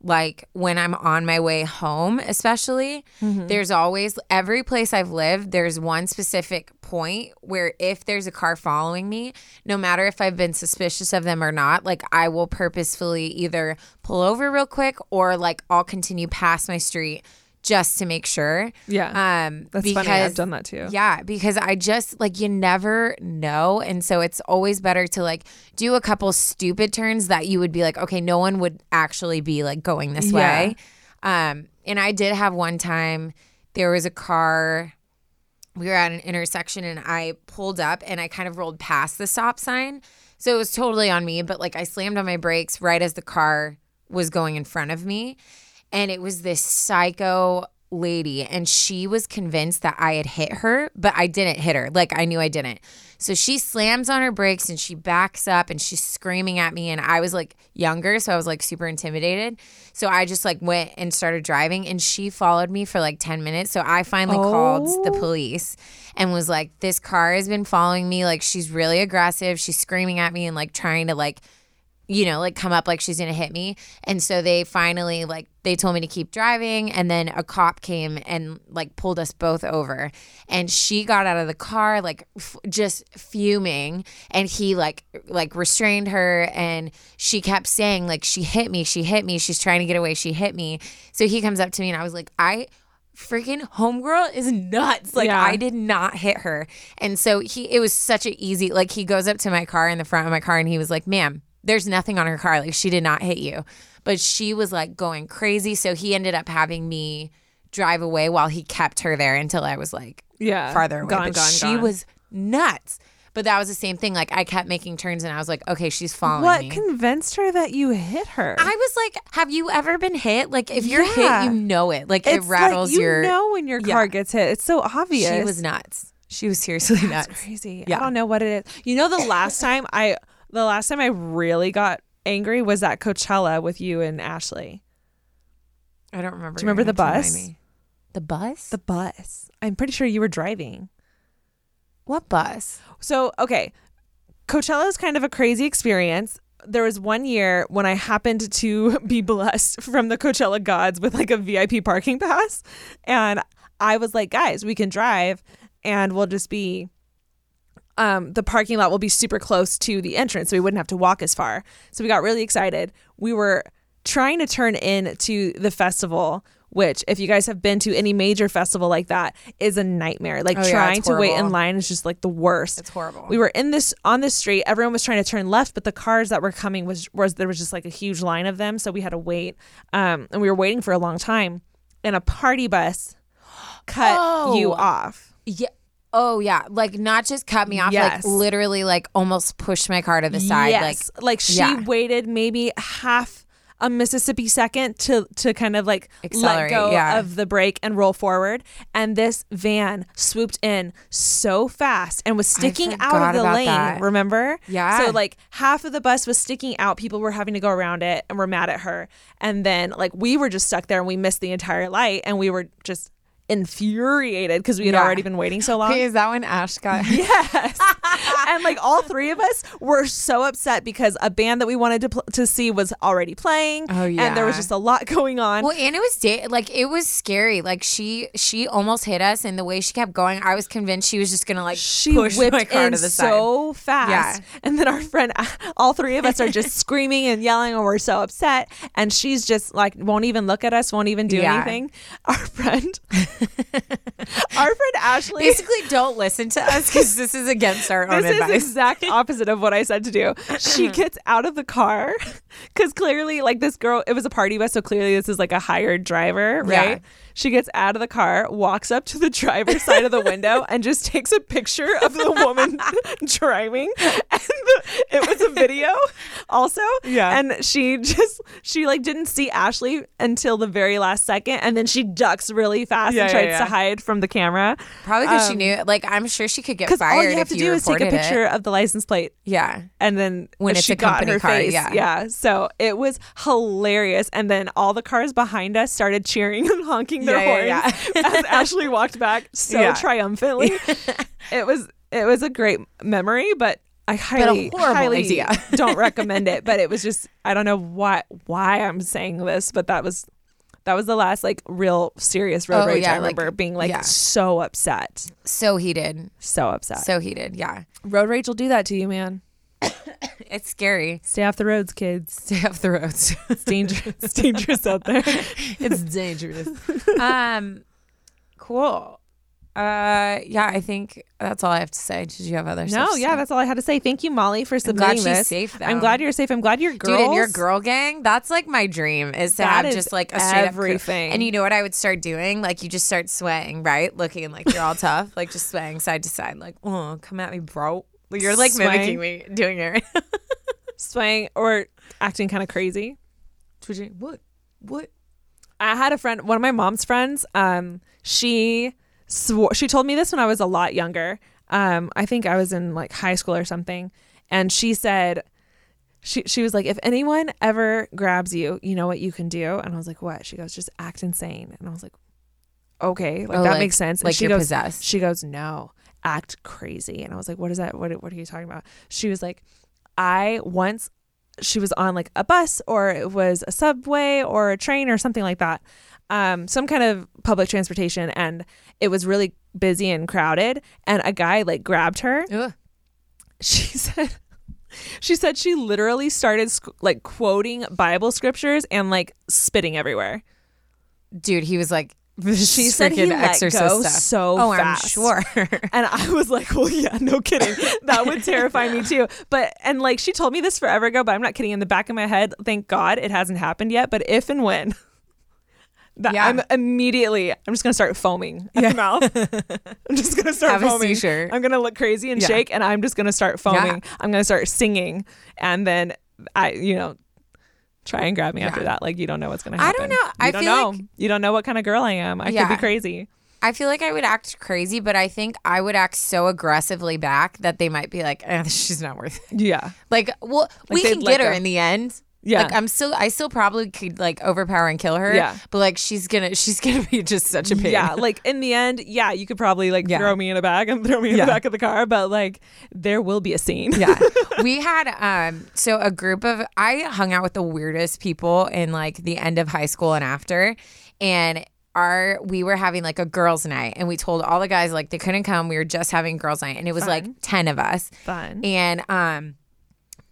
like when I'm on my way home, especially. Mm-hmm. There's always every place I've lived, there's one specific point where if there's a car following me, no matter if I've been suspicious of them or not, like I will purposefully either pull over real quick or like I'll continue past my street just to make sure. Yeah. Um That's because funny. I've done that too. yeah, because I just like you never know. And so it's always better to like do a couple stupid turns that you would be like, okay, no one would actually be like going this Yeah. way. Um, and I did have one time there was a car we were at an intersection and I pulled up and I kind of rolled past the stop sign. So it was totally on me, but like I slammed on my brakes right as the car was going in front of me. And it was this psycho lady and she was convinced that I had hit her, but I didn't hit her. Like I knew I didn't. So she slams on her brakes and she backs up and she's screaming at me and I was like younger, so I was like super intimidated. So I just like went and started driving and she followed me for like 10 minutes. So I finally called the Oh. police and was like this car has been following me like she's really aggressive. She's screaming at me and like trying to like you know, like come up like she's gonna hit me. And so they finally like they told me to keep driving and then a cop came and like pulled us both over. And she got out of the car like f- just fuming and he like like restrained her and she kept saying like she hit me, she hit me, she's trying to get away, she hit me. So he comes up to me and I was like, I freaking homegirl is nuts. Like Yeah. I did not hit her. And so he it was such an easy like he goes up to my car in the front of my car and he was like, "Ma'am, there's nothing on her car. Like she did not hit you." But she was like going crazy, so he ended up having me drive away while he kept her there until I was like Yeah. farther away. Gone, but gone, she gone. was nuts. But that was the same thing. Like I kept making turns and I was like, "Okay, she's following What me." convinced her that you hit her? I was like, "Have you ever been hit? Like if you're Yeah. hit, you know it. Like it rattles like you your know when your car Yeah. gets hit. It's so obvious. She was nuts. She was seriously That's nuts. crazy. Yeah. I don't know what it is. You know, the last time I, the last time I really got angry was at Coachella with you and Ashley. I don't remember. Do you remember the gonna have to bus? The bus? The bus. I'm pretty sure you were driving. what bus? So, okay. Coachella is kind of a crazy experience. There was one year when I happened to [LAUGHS] be blessed from the Coachella gods with like a VIP parking pass. And I was like, guys, we can drive and we'll just be um, the parking lot will be super close to the entrance, so we wouldn't have to walk as far. So we got really excited. We were trying to turn in to the festival, which, if you guys have been to any major festival like that, is a nightmare. Like Oh, yeah, trying to wait in line is just like the worst. It's horrible. We were in this on this street. Everyone was trying to turn left, but the cars that were coming was was there was just like a huge line of them, so we had to wait. Um, and we were waiting for a long time. And a party bus [GASPS] cut you Oh. off. yeah. Oh yeah, like not just cut me off, Yes. like literally, like almost pushed my car to the side. Yes. Like, she yeah. waited maybe half a Mississippi second to to kind of like let go yeah. of the brake and roll forward. And this van swooped in so fast and was sticking out of the lane. that. Remember? Yeah. So like half of the bus was sticking out. People were having to go around it and were mad at her. And then like we were just stuck there and we missed the entire light and we were just infuriated because we had Yeah. already been waiting so long. Like, is that when Ash got? [LAUGHS] Yes. [LAUGHS] and like all three of us were so upset because a band that we wanted to pl- to see was already playing. Oh, yeah. And there was just a lot going on. Well, and it was da- like it was scary. Like she she almost hit us, and the way she kept going, I was convinced she was just gonna like she push whipped my car in to the side. so fast. Yeah. And then our friend, [LAUGHS] all three of us are just screaming and yelling, and we're so upset. And she's just like, won't even look at us, won't even do Yeah. anything. Our friend, [LAUGHS] our friend Ashley. Basically, don't listen to us because this is against our [LAUGHS] own this is advice. exact opposite of what I said to do. She [LAUGHS] gets out of the car because clearly, like this girl, it was a party bus, so clearly this is like a hired driver, Yeah. right? She gets out of the car, walks up to the driver's side of the window, and just takes a picture of the woman [LAUGHS] driving. And the, it was a video, also. Yeah. And she just she like didn't see Ashley until the very last second, and then she ducks really fast Yeah, and yeah, tries yeah. to hide from the camera. Probably because she Um, knew. Like I'm sure she could get Because fired all you have to do is take a reported it. picture of the license plate Yeah. and then When it's she a company her car, face. yeah. So it was hilarious. And then all the cars behind us started cheering and [LAUGHS] honking their Yeah, yeah, horns as [LAUGHS] Ashley walked back so Yeah. triumphantly. [LAUGHS] it was it was a great memory, but I highly highly idea. don't recommend it. But it was just I don't know why why I'm saying this, but that was that was the last like real serious road Oh, rage yeah, I like- remember being like yeah. so upset. So heated. So upset. So heated. Yeah. road rage will do that to you, man. [COUGHS] It's scary. Stay off the roads, kids. [LAUGHS] Stay off the roads. It's dangerous. [LAUGHS] it's dangerous out there. [LAUGHS] it's dangerous. um, cool. Uh, yeah, I think that's all I have to say. Did you have other No, yeah, that's all I had to say. Thank you, Molly, for submitting I'm glad she's this. safe. Though. I'm glad you're safe. I'm glad you're girls. Dude, in your girl gang, that's like my dream is to That have is just like a straight up crew. everything. And you know what I would start doing? Like you just start swaying, right? Looking like you're all tough, like just swaying side to side, like, oh, come at me, bro. You're like Swaying. mimicking me doing it. [LAUGHS] swaying or acting kind of crazy. Twitching. What? What? I had a friend, one of my mom's friends. Um, she swore she told me this when I was a lot younger. Um, I think I was in like high school or something, and she said. She, she was like, if anyone ever grabs you, you know what you can do? And I was like, what? She goes, just act insane. And I was like, okay, like Oh, that like- makes sense. And like she you're goes, possessed. She goes, no, act crazy. And I was like, what is that? What, what are you talking about? She was like, I once she was on like a bus or it was a subway or a train or something like that. Um, some kind of public transportation and it was really busy and crowded and a guy like grabbed her. Ugh. She [LAUGHS] said she said she literally started like quoting Bible scriptures and like spitting everywhere. Dude, he was like [LAUGHS] She said he freaking let exorcist go stuff. so oh, fast. I'm sure. [LAUGHS] And I was like, well, yeah, no kidding. That would terrify me too. But, and like, she told me this forever ago, but I'm not kidding. In the back of my head, thank God it hasn't happened yet. But if and when, [LAUGHS] that Yeah. I'm immediately, I'm just going to start foaming at the mouth. I'm just going to start Have foaming. I'm going to look crazy and Yeah. shake, and I'm just going to start foaming. I'm going to start singing. And then I, you know, try and grab me after that. Like, you don't know what's going to happen. I don't know. You I don't feel know. like- you don't know what kind of girl I am. I could be crazy. I feel like I would act crazy, but I think I would act so aggressively back that they might be like, eh, [LAUGHS] she's not worth it. Yeah. Like, well, we can get her go. in the end. Yeah. Like I'm still I still probably could like overpower and kill her. Yeah. But like she's gonna she's gonna be just such a pain. Yeah, [LAUGHS] like in the end, yeah, you could probably like Yeah. throw me in a bag and throw me in Yeah. the back of the car, but like there will be a scene. yeah. [LAUGHS] We had um so a group of I hung out with the weirdest people in like the end of high school and after and our we were having like a girls night and we told all the guys like they couldn't come. We were just having girls night and it was like 10 of us. Fun. And um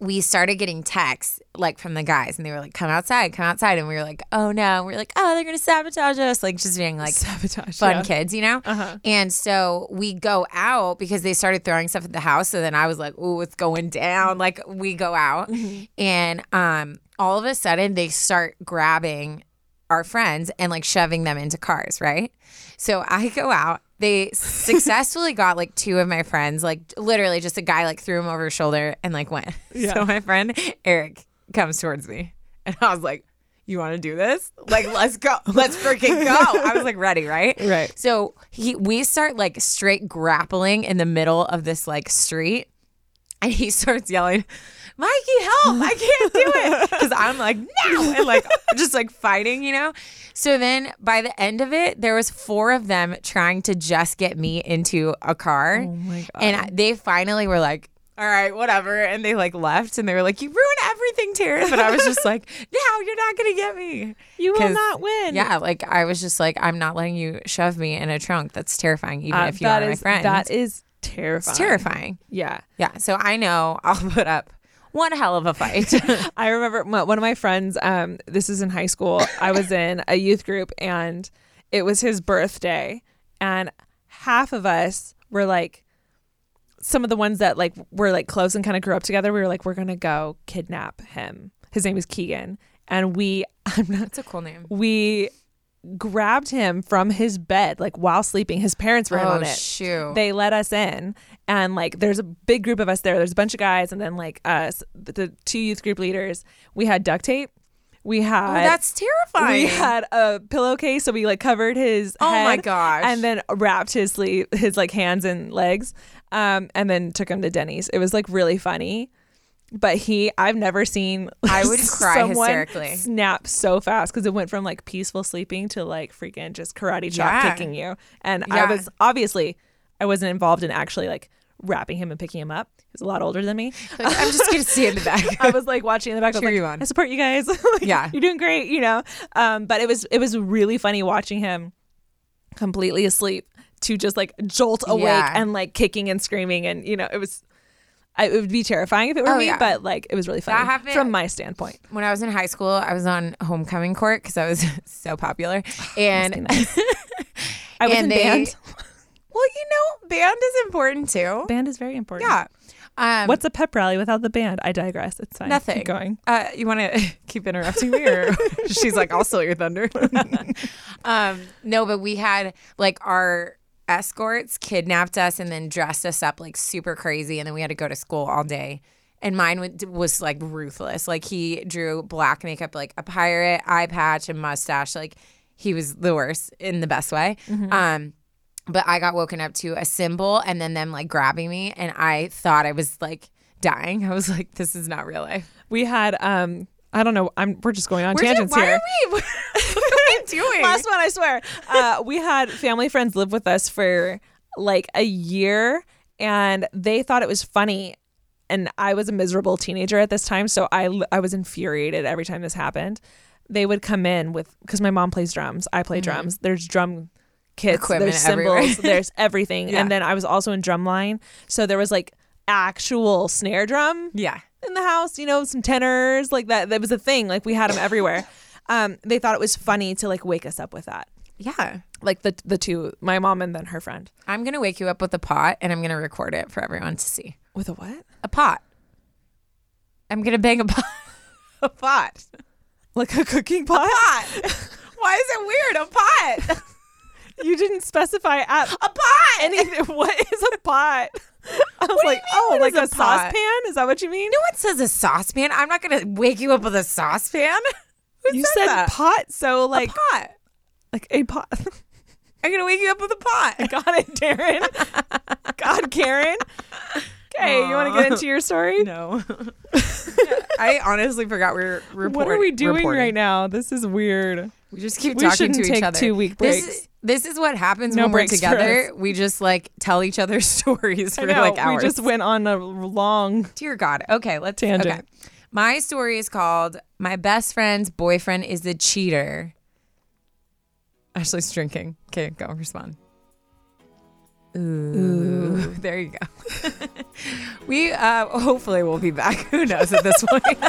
we started getting texts like from the guys and they were like come outside come outside and we were like oh no and we were like oh they're gonna sabotage us like just being like Sabotage. fun yeah. kids, you know? Uh-huh. And so we go out because they started throwing stuff at the house. So then I was like, oh, it's going down. Like we go out and um all of a sudden they start grabbing our friends and like shoving them into cars, right? So I go out. They [LAUGHS] successfully got like two of my friends, like literally just a guy like threw him over his shoulder and like went. [LAUGHS] Yeah. So my friend Eric comes towards me and I was like, you want to do this? Like, let's go. [LAUGHS] Let's freaking go. I was like ready, right? Right. So he we start like straight grappling in the middle of this like street. And he starts yelling, Mikey, help! I can't do it. [LAUGHS] Because I'm like, no, and like just like fighting, you know? So then by the end of it, there was four of them trying to just get me into a car. Oh my god. And they finally were like, all right, whatever. And they like left and they were like, you ruined everything, Taryn. But I was just like, no, you're not going to get me. you will not win. Yeah, like I was just like, I'm not letting you shove me in a trunk. That's terrifying, even Uh, if you are my friend. That is terrifying. it's terrifying. Yeah. Yeah. So I know [LAUGHS] I'll put up one hell of a fight. [LAUGHS] I remember my, one of my friends, um, this is in high school. I was in a youth group and it was his birthday. And half of us were like, some of the ones that like were like close and kind of grew up together, we were like, we're going to go kidnap him. His name is Keegan. And we, [LAUGHS] I'm not, That's a cool name. we grabbed him from his bed, like while sleeping. His parents were in Oh on it shoot. they let us in and like there's a big group of us there there's a bunch of guys and then like us the, two youth group leaders we had duct tape we had oh, had that's terrifying. we had a pillowcase so we like covered his Oh my gosh. and then wrapped his sleeve his like hands and legs um and then took him to denny's it was like really funny but he i've never seen I [LAUGHS] would cry hysterically. snap so fast because it went from like peaceful sleeping to like freaking just karate chop Yeah. kicking you and i was obviously i wasn't involved in actually like wrapping him and picking him up he was a lot older than me [LAUGHS] Like, I'm just gonna stay in the back. [LAUGHS] I was like watching in the back. I was Cheer like, you on. I support you guys. Like, Yeah. you're doing great. You know. Um, but it was it was really funny watching him completely asleep to just like jolt awake Yeah. and like kicking and screaming and you know it was. I, it would be terrifying if it were Oh, me, yeah. but like it was really funny happened- from my standpoint. when I was in high school, I was on homecoming court because I was [LAUGHS] so popular. [SIGHS] And nice. [LAUGHS] I was And in they- band. [LAUGHS] well, you know, band is important too. Band is very important. Yeah. Um, What's a pep rally without the band? I digress. It's fine. Nothing. Keep going. Uh, you want to keep interrupting me, or she's like, "I'll steal your thunder." um, no, but we had like our escorts kidnapped us and then dressed us up like super crazy, and then we had to go to school all day. And mine wa- was like ruthless. Like he drew black makeup, like a pirate, eye patch, and mustache. Like he was the worst in the best way. Um, but I got woken up to a cymbal and then them like grabbing me, and I thought I was like dying. I was like, "This is not real life." We had um I don't know. I'm we're just going on We're tangents why here. Are we, [LAUGHS] are [LAUGHS] doing? Last one, I swear. Uh, we had family friends live with us for like a year, and they thought it was funny and I was a miserable teenager at this time, so I I was infuriated every time this happened. They would come in with because my mom plays drums, I play drums. There's drum kits, Mm-hmm. Equipment there's everywhere. cymbals, [LAUGHS] there's everything, Yeah. and then I was also in drumline, so there was like actual snare drum Yeah. in the house, you know, some tenors, like that. That was a thing. Like we had them everywhere. Um, they thought it was funny to like wake us up with that. Yeah. Like the the two, my mom and then her friend. I'm going to wake you up with a pot and I'm going to record it for everyone to see. With a what? A pot. I'm going to bang a [LAUGHS] pot. a pot. Like a cooking pot? Pot. Why is it weird? A pot. [LAUGHS] you didn't specify at A pot. anything. what is a pot? [LAUGHS] I was like, oh, like a, a saucepan? Is that what you mean? No one says a saucepan. I'm not going to wake you up with a saucepan. Who you says said that? pot, so like a pot. like a pot. [LAUGHS] I'm to wake you up with a pot. I got it, Darren. God, Karen. Okay, you want to get into your story? No. [LAUGHS] I honestly forgot we were reporting. What are we doing reporting. right now? This is weird. We just keep We talking to each take other. two-week This breaks. is, this is what happens No when we're together. We just like tell each other [LAUGHS] stories for know, like hours. we just went on a long. Dear God. Okay, let's Tangent. Okay. My story is called "My Best Friend's Boyfriend is a Cheater." Ashley's drinking. Okay, go respond. Ooh, there you go. we uh, hopefully will be back. Who knows at this point?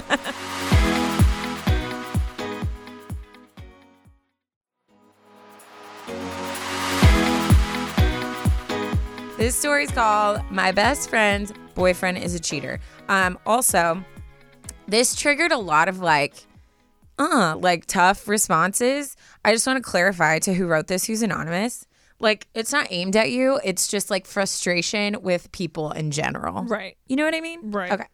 This story's called My Best Friend's Boyfriend is a Cheater. Um, also, this triggered a lot of like, uh, like tough responses. I just want to clarify to who wrote this, who's anonymous. Like, it's not aimed at you, it's just like frustration with people in general. Right. You know what I mean? Right. Okay.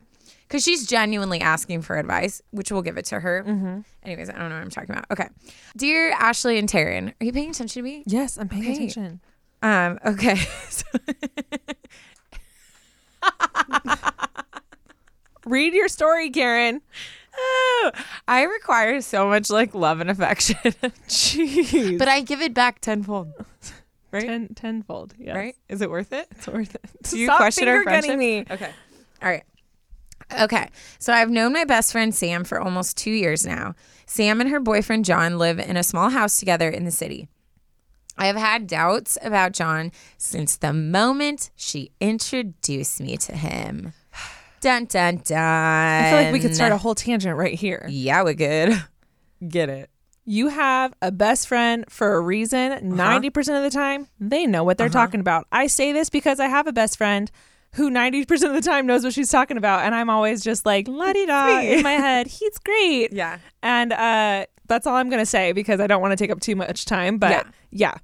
Because she's genuinely asking for advice, which we'll give it to her. Mm-hmm. Anyways, I don't know what I'm talking about. Okay. Dear Ashley and Taryn, are you paying attention to me? Yes, I'm paying Okay. attention. Um, okay. [LAUGHS] [LAUGHS] [LAUGHS] Read your story, Karen. Oh, I require so much like love and affection, [LAUGHS] Jeez. but I give it back tenfold. Right? Ten, tenfold. Yes. Right? Is it worth it? It's worth it. Do you Stop question our friendship? me. Okay. All right. Okay. So I've known my best friend Sam for almost two years now. Sam and her boyfriend John live in a small house together in the city. I have had doubts about John since the moment she introduced me to him. Dun dun dun. I feel like we could start a whole tangent right here. Yeah, we could. Get it. You have a best friend for a reason. Uh-huh. 90% of the time, they know what they're uh-huh. talking about. I say this because I have a best friend who 90% of the time knows what she's talking about. And I'm always just like, la di da in my head. He's great. [LAUGHS] Yeah. And uh, that's all I'm going to say because I don't want to take up too much time. But Yeah. yeah,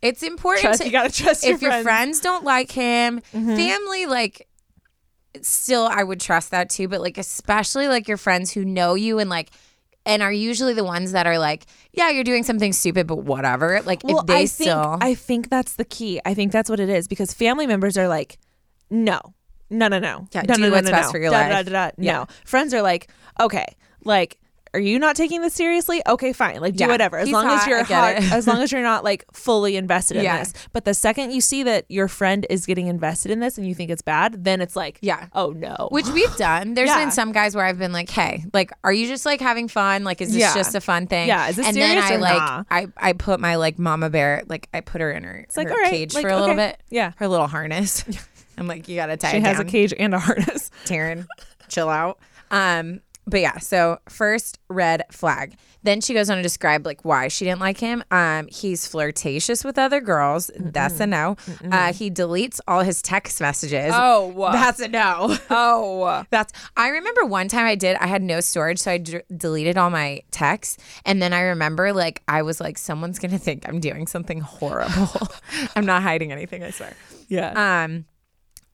It's important trust, to you got to trust your if your friends. friends don't like him, mm-hmm. family like still I would trust that too, but like especially like your friends who know you and like and are usually the ones that are like, yeah, you're doing something stupid, but whatever. Like Well, if they I still think I think that's the key. I think that's what it is because family members are like, no, no, no, no, Yeah, no, do no, no, what's no, best no. for your Da, life. da, da, da. Yeah. No, friends are like, okay, like. Are you not taking this seriously? Okay, fine. Like do Yeah. whatever. As He's long as you're hot, as long as you're not like fully invested in Yeah. this. But the second you see that your friend is getting invested in this and you think it's bad, then it's like, Yeah. oh no. which we've done. There's Yeah. been some guys where I've been like, "Hey, like, are you just like having fun? Like, is this just a fun thing? Yeah, is this and serious then I or like, nah? I I put my like mama bear, like I put her in her, It's like, her right, cage like, for a little bit. Yeah. her little harness. [LAUGHS] I'm like, you gotta tie she it has down. a cage and a harness. Taryn, chill out. Um, but yeah, so first red flag. Then she goes on to describe like why she didn't like him. Um, he's flirtatious with other girls. That's a no. Uh, he deletes all his text messages. Oh. [LAUGHS] that's a no. [LAUGHS] Oh. That's. I remember one time I did. I had no storage, so I d- deleted all my texts, and then I remember like I was like, someone's gonna think I'm doing something horrible. [LAUGHS] I'm not hiding anything. I swear Yeah. um,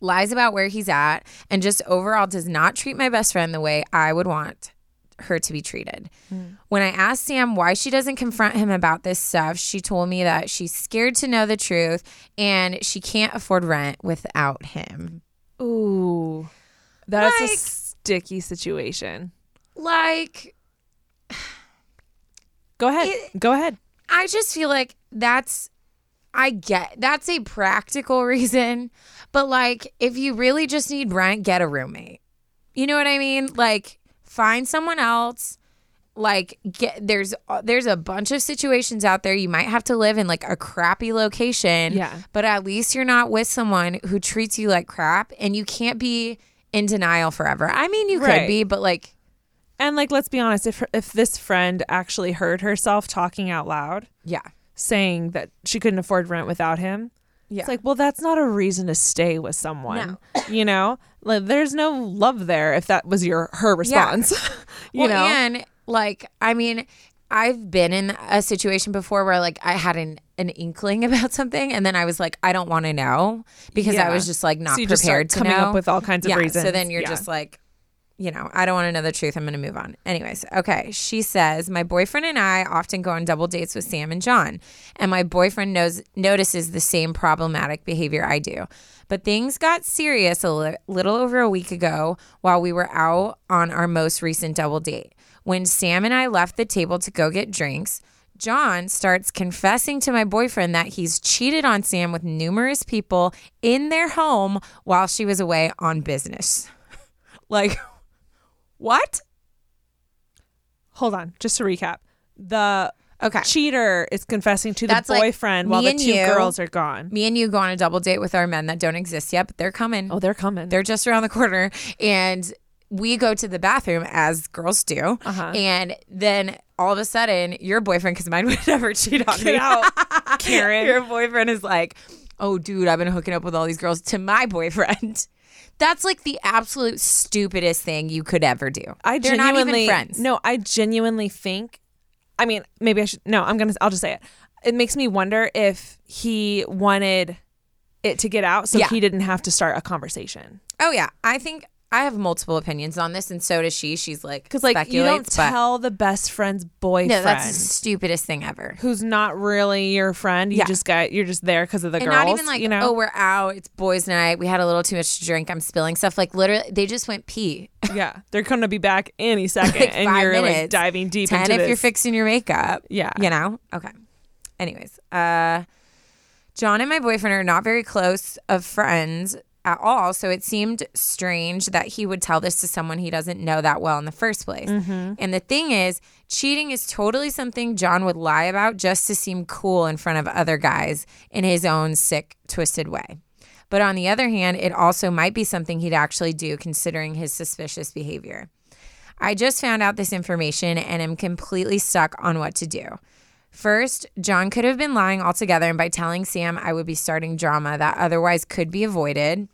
lies about where he's at, and just overall does not treat my best friend the way I would want her to be treated. Hmm. When I asked Sam why she doesn't confront him about this stuff, she told me that she's scared to know the truth and she can't afford rent without him. Ooh. That's Like- a sticky situation. Like, [SIGHS] Go ahead. It- Go ahead. I just feel like that's I get that's a practical [LAUGHS] reason, but like if you really just need rent, get a roommate. You know what I mean? Like find someone else. Like get there's uh, there's a bunch of situations out there you might have to live in like a crappy location. Yeah. But at least you're not with someone who treats you like crap and you can't be in denial forever. I mean, you could be, but like And like, let's be honest, if if this friend actually heard herself talking out loud, yeah. saying that she couldn't afford rent without him, Yeah. it's like, well, that's not a reason to stay with someone. [COUGHS] You know, like there's no love there if that was your her response. [LAUGHS] you well, know, and like I mean, I've been in a situation before where like I had an an inkling [LAUGHS] about something, and then I was like, I don't want to know because I was just like not so prepared to coming know. up with all kinds of yeah, reasons. So then you're Yeah. just like, you know, I don't want to know the truth. I'm going to move on. Anyways, okay. She says, My boyfriend and I often go on double dates with Sam and John, and my boyfriend knows notices the same problematic behavior I do. But things got serious a li- little over a week ago while we were out on our most recent double date. When Sam and I left the table to go get drinks, John starts confessing to my boyfriend that he's cheated on Sam with numerous people in their home while she was away on business. [LAUGHS] like, what? hold on, just to recap, the Okay. cheater is confessing to the That's like boyfriend while the and two you. girls are gone. Me and you go on a double date with our men that don't exist yet, but they're coming. Oh, they're coming. They're just around the corner. And we go to the bathroom as girls do. Uh-huh. And then all of a sudden, your boyfriend, because mine [LAUGHS] would never cheat on Get me. out, [LAUGHS] Karen. Your boyfriend is like, oh, dude, I've been hooking up with all these girls to my boyfriend. That's like the absolute stupidest thing you could ever do. I They're not genuinely even friends. No, I genuinely think. I mean, maybe I should. No, I'm gonna. I'll just say it. It makes me wonder if he wanted it to get out, so Yeah. he didn't have to start a conversation. Oh, yeah. I think I have multiple opinions on this, and so does she. She's like, Because like you don't but- tell the best friend's boyfriend No, that's the stupidest thing ever. who's not really your friend. You Yeah. just got you're just there because of the And girls. not even like, you know. oh, we're out. It's boys' night. We had a little too much to drink. I'm spilling stuff. Like literally, they just went pee. [LAUGHS] yeah, they're gonna be back any second, Like and you're like diving deep Ten into if this. you're fixing your makeup. Yeah. you know. Okay. Anyways, uh, John and my boyfriend are not very close of friends at all, so it seemed strange that he would tell this to someone he doesn't know that well in the first place. Mm-hmm. And the thing is, cheating is totally something John would lie about just to seem cool in front of other guys in his own sick, twisted way. But on the other hand, it also might be something he'd actually do considering his suspicious behavior. I just found out this information and am completely stuck on what to do. First, John could have been lying altogether, and by telling Sam I would be starting drama that otherwise could be avoided.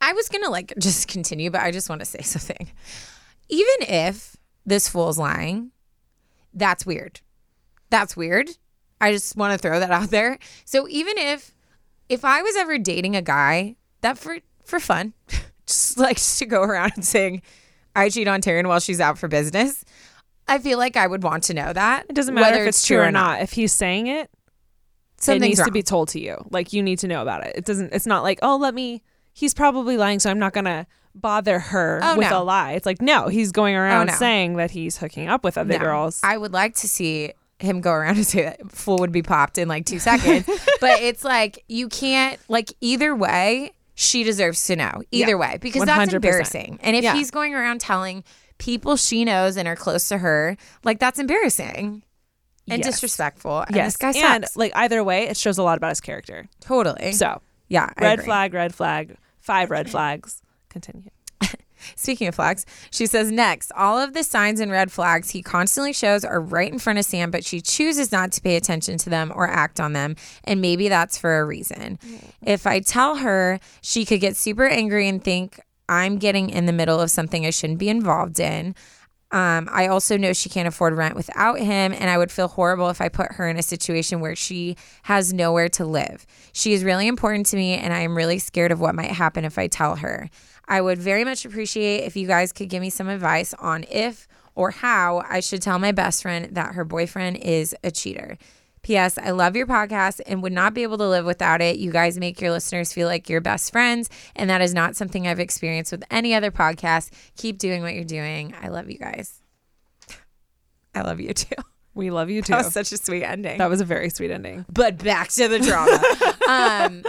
I was gonna like just continue, but I just want to say [LAUGHS] something. Even if this fool's lying, that's weird. That's weird. I just want to throw that out there. So even if if I was ever dating a guy that for for fun, [LAUGHS] just likes [LAUGHS] to go around and saying I cheat on Taryn while she's out for business, I feel like I would want to know that. it doesn't matter whether if it's true or not. If he's saying it, it needs wrong. to be told to you. Like you need to know about it. It doesn't. It's not like oh, let me. He's probably lying, so I'm not gonna bother her Oh, with no. a lie. It's like no, he's going oh, around no. saying that he's hooking up with other No. girls. I would like to see him go around [LAUGHS] and say that fool would be popped in like two seconds. but it's like you can't like either way, she deserves to know. Either Yeah. way. Because that's 100%. embarrassing. And if Yeah. he's going around telling people she knows and are close to her, like that's embarrassing. And Yes. disrespectful. And yes, this guy and like either way, it shows a lot about his character. totally. So yeah. I red agree. flag, red flag, five red flags. Continue. [LAUGHS] Speaking of flags, she says next, all of the signs and red flags he constantly shows are right in front of Sam, but she chooses not to pay attention to them or act on them. And maybe that's for a reason. Mm. If I tell her, she could get super angry and think I'm getting in the middle of something I shouldn't be involved in. Um, I also know she can't afford rent without him, and I would feel horrible if I put her in a situation where she has nowhere to live. She is really important to me, and I am really scared of what might happen if I tell her. I would very much appreciate if you guys could give me some advice on if or how I should tell my best friend that her boyfriend is a cheater. P.S. I love your podcast and would not be able to live without it. You guys make your listeners feel like your best friends, and that is not something I've experienced with any other podcast. Keep doing what you're doing. I love you guys. I love you too. We love you too. [LAUGHS] That was such a sweet ending. That was a very sweet ending. but back to the drama. [LAUGHS] um,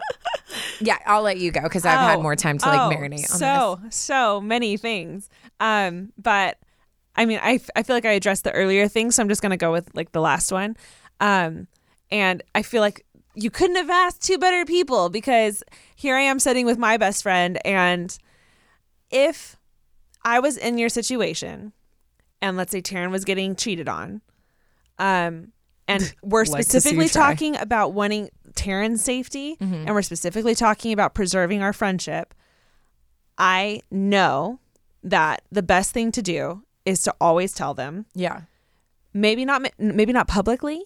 yeah, I'll let you go because I've had Oh, more time to like oh, marinate on so so many things. Um, but I mean, I, f- I feel like I addressed the earlier things, so I'm just gonna go with like the last one. Um, and I feel like you couldn't have asked two better people because here I am sitting with my best friend, and if I was in your situation, and let's say Taryn was getting cheated on, um, and [LAUGHS] we're Like to see you specifically talking about wanting Taryn's safety, Mm-hmm. and we're specifically talking about preserving our friendship. I know that the best thing to do is to always tell them. Yeah. Maybe not maybe not publicly.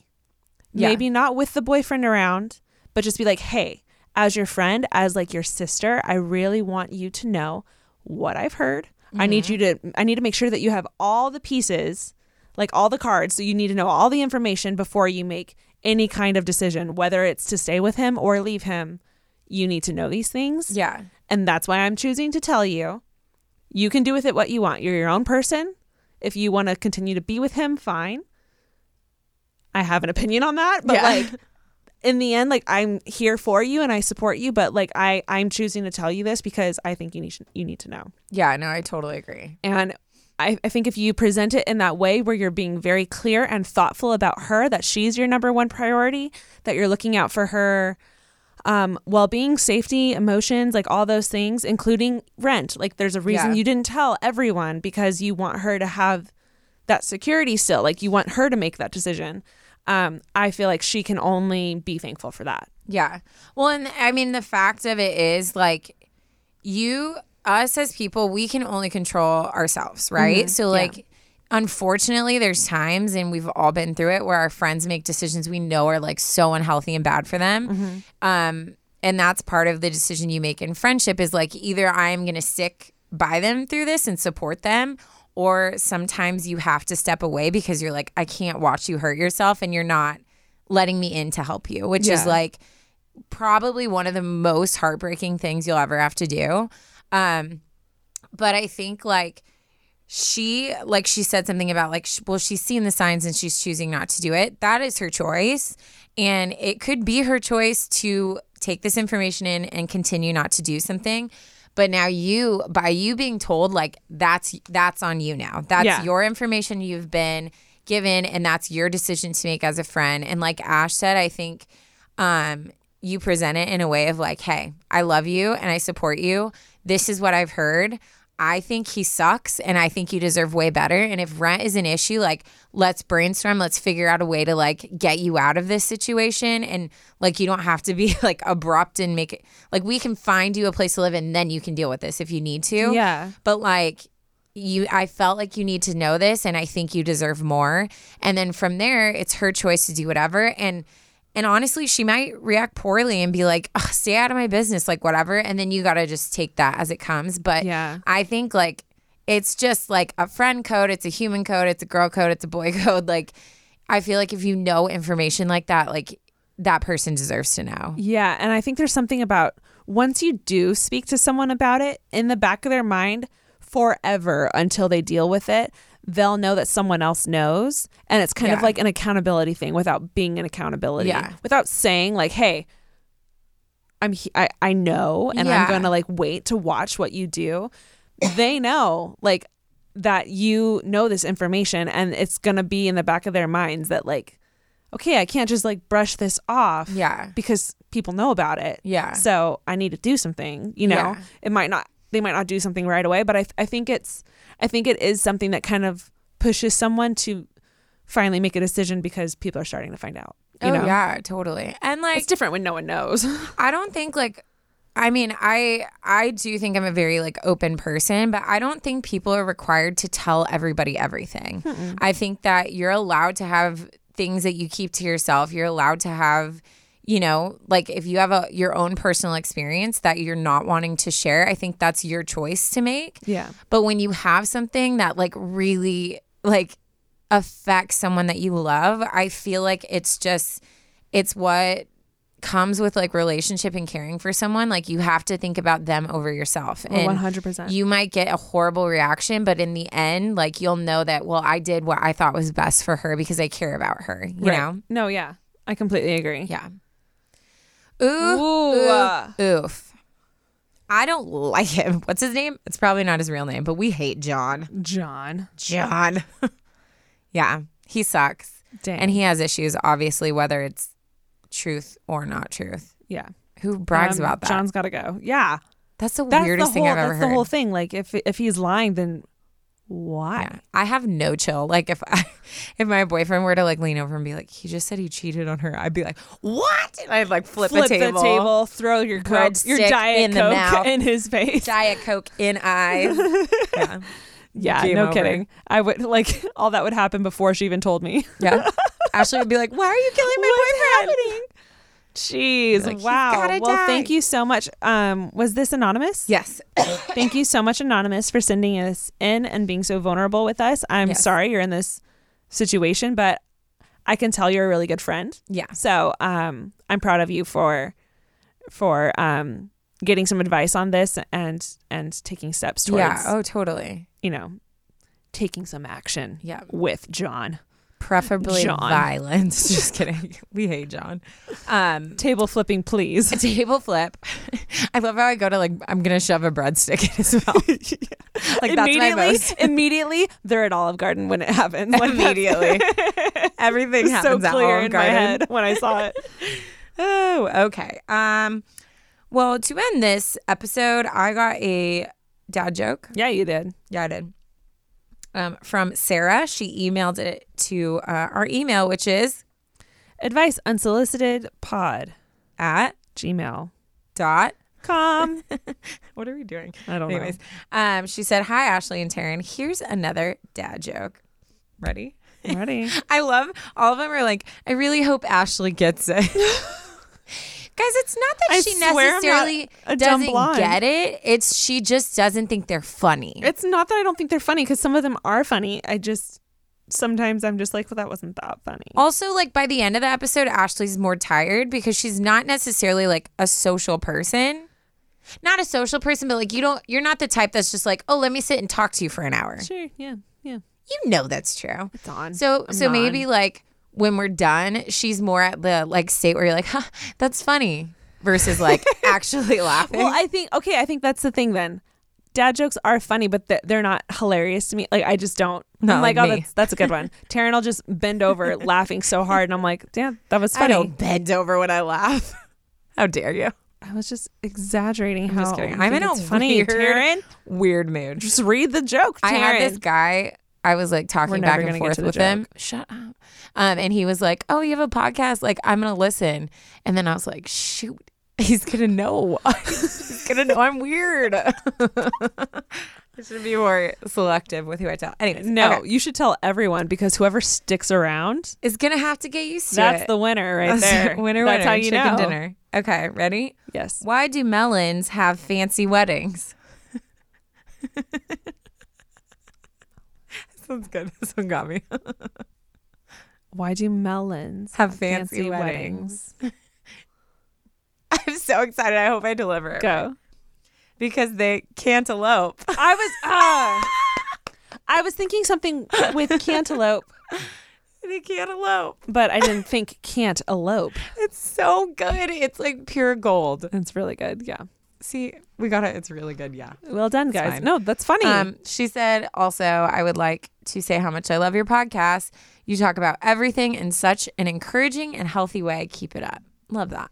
Yeah. Maybe not with the boyfriend around, but just be like, "Hey, as your friend, as like your sister, I really want you to know what I've heard. I need Mm-hmm. you to I need to make sure that you have all the pieces, like all the cards, so you need to know all the information before you make any kind of decision, whether it's to stay with him or leave him. You need to know these things. Yeah. And that's why I'm choosing to tell you. You can do with it what you want. You're your own person. If you want to continue to be with him, fine. I have an opinion on that, but Yeah. like in the end, like I'm here for you and I support you, but like I I'm choosing to tell you this because I think you need you need to know. Yeah. No, I totally agree. And I, I think if you present it in that way where you're being very clear and thoughtful about her, that she's your number one priority, that you're looking out for her um, well being, safety, emotions, like all those things, including rent. Like there's a reason Yeah. you didn't tell everyone because you want her to have that security still. Like you want her to make that decision. Um, I feel like she can only be thankful for that. Yeah. Well, and I mean, the fact of it is like you, us as people, we can only control ourselves, right? So, like, unfortunately, there's times, and we've all been through it, where our friends make decisions we know are like so unhealthy and bad for them. Um, and that's part of the decision you make in friendship is like either I'm going to stick by them through this and support them, or sometimes you have to step away because you're like, I can't watch you hurt yourself and you're not letting me in to help you, which is like probably one of the most heartbreaking things you'll ever have to do. Um, but I think like she, like she said something about like, well, she's seen the signs and she's choosing not to do it. That is her choice. And it could be her choice to take this information in and continue not to do something. But now you, by you being told, like that's that's on you now. That's Yeah. your information you've been given, and that's your decision to make as a friend. And like Ash said, I think um, you present it in a way of like, hey, I love you and I support you. This is what I've heard. I think he sucks and I think you deserve way better. And if rent is an issue, like let's brainstorm, let's figure out a way to like get you out of this situation. And like you don't have to be [LAUGHS] like abrupt and make it like we can find you a place to live and then you can deal with this if you need to. Yeah. But like you I felt like you need to know this and I think you deserve more. And then from there, it's her choice to do whatever. And and honestly, she might react poorly and be like, "Ugh, stay out of my business, like whatever. And then you gotta just take that as it comes. But Yeah. I think like it's just like a friend code, it's a human code, it's a girl code, it's a boy [LAUGHS] code. Like I feel like if you know information like that, like that person deserves to know. Yeah, and I think there's something about once you do speak to someone about it, in the back of their mind forever until they deal with it, they'll know that someone else knows, and it's kind of like an accountability thing without being an accountability. Yeah. Without saying like, "Hey, I'm he- I I know and Yeah. I'm going to like wait to watch what you do." they know like that you know this information and it's going to be in the back of their minds that like okay, I can't just like brush this off Yeah. because people know about it. Yeah. So I need to do something, you know. Yeah. It might not they might not do something right away, but I I think it's I think it is something that kind of pushes someone to finally make a decision because people are starting to find out. You oh know. yeah, totally. And like It's different when no one knows. [LAUGHS] I don't think like I mean, I I do think I'm a very like open person, but I don't think people are required to tell everybody everything. I think that you're allowed to have things that you keep to yourself. You're allowed to have you know, like if you have a your own personal experience that you're not wanting to share, I think that's your choice to make. yeah. But when you have something that like really like affects someone that you love, I feel like it's just it's what comes with like relationship and caring for someone, like you have to think about them over yourself. Oh, and One hundred percent. you might get a horrible reaction, but in the end, like you'll know that, well, I did what I thought was best for her because I care about her, you know? No, yeah, I completely agree. Yeah. Ooh, Ooh. ooh, oof. I don't like him. [LAUGHS] What's his name? It's probably not his real name, but we hate John. John. John. [LAUGHS] yeah, he sucks. Dang. And he has issues, obviously, whether it's truth or not truth. yeah. Who brags Um, about that? John's got to go. Yeah. that's the That's weirdest the whole, thing I've ever that's heard. the whole thing. Like if if he's lying, then why? Yeah. I have no chill. Like if I, [LAUGHS] if my boyfriend were to like lean over and be like, he just said he cheated on her, I'd be like, what? And I'd like flip, Flip the table, throw your Bread your diet in the coke mouth. [LAUGHS] in his face. Diet Coke in eyes. [LAUGHS] yeah. Yeah, Game no over. kidding. I would like all that would happen before she even told me. Yeah. Ashley would be like, why are you killing my What's boyfriend? happening? Jeez, Like, wow. Well, die. thank you so much. Um, was this anonymous? Yes. [COUGHS] Thank you so much, anonymous, for sending us in and being so vulnerable with us. I'm Yes. sorry you're in this situation, but I can tell you're a really good friend. Yeah. So um, I'm proud of you for for um, getting some advice on this and and taking steps towards Yeah. Oh, totally. you know taking some action Yeah. with John. Preferably John. violence. [LAUGHS] Just kidding. We hate John. Um, Table flipping, please. a [LAUGHS] table flip. [LAUGHS] I love how I go to like, I'm going to shove a breadstick in his mouth. Like, that's my most. immediately, they're at Olive Garden when it happens. Like, Immediately. Everything so happens at clear in my head when I saw it. Oh, okay. Um, well, to end this episode, I got a dad joke. Yeah, you did. Yeah, I did. Um, from Sarah. She emailed it to uh, our email, which is Advice unsolicited pod at gmail dot. com. [LAUGHS] What are we doing? I don't Anyways, um, she said, "Hi, Ashley and Taryn. Here's another dad joke. Ready? [LAUGHS] Ready? I love all of them. Are like, I really hope Ashley gets it." [LAUGHS] Guys, it's not that I she swear I'm not necessarily doesn't blonde. get it. It's she just doesn't think they're funny. It's not that I don't think they're funny because some of them are funny. I just sometimes I'm just like, well, that wasn't that funny. Also, like by the end of the episode, Ashley's more tired because she's not necessarily like a social person. Not a social person, but like you don't you're not the type that's just like, "Oh, let me sit and talk to you for an hour." Sure. Yeah. Yeah. You know that's true. It's on. So I'm so not. maybe like when we're done, she's more at the like state where you're like, "Huh, that's funny." Versus like [LAUGHS] actually laughing. Well, I think okay. I think that's the thing then. Dad jokes are funny, but th- they're not hilarious to me. Like I just don't. Not I'm like, like oh, that's that's a good one. [LAUGHS] Taryn will just bend over [LAUGHS] laughing so hard, and I'm like, damn, that was funny. I don't bend over when I laugh. How dare you? I was just exaggerating I'm how just kidding. I'm in a funny, weird, Taryn. weird mood. Just read the joke, Taryn. I had this guy. I was like talking back and forth with him. Shut up. Um, and he was like, "Oh, you have a podcast? Like, I'm gonna listen." And then I was like, "Shoot, [LAUGHS] he's gonna know. [LAUGHS] he's gonna know I'm weird." [LAUGHS] I should be more selective with who I tell. Anyways, No, okay. you should tell everyone because whoever sticks around, is gonna have to get used to that's it. the winner right That's there. winner, That's winner. how you chicken know. dinner. Okay, ready? Yes. Why do melons have fancy weddings? One's good. [LAUGHS] This one got me. [LAUGHS] Why do melons Have fancy weddings. [LAUGHS] I'm so excited. I hope I deliver it. Go. Because they can't elope. I was. Uh, I was thinking something with cantaloupe, they can't elope. but I didn't think can't elope. It's so good. It's like pure gold. It's really good. Yeah. See, we got it. It's really good. Yeah. Well done, guys. No, that's funny. Um, she said also, I would like to say how much I love your podcast. You talk about everything in such an encouraging and healthy way. Keep it up. Love that.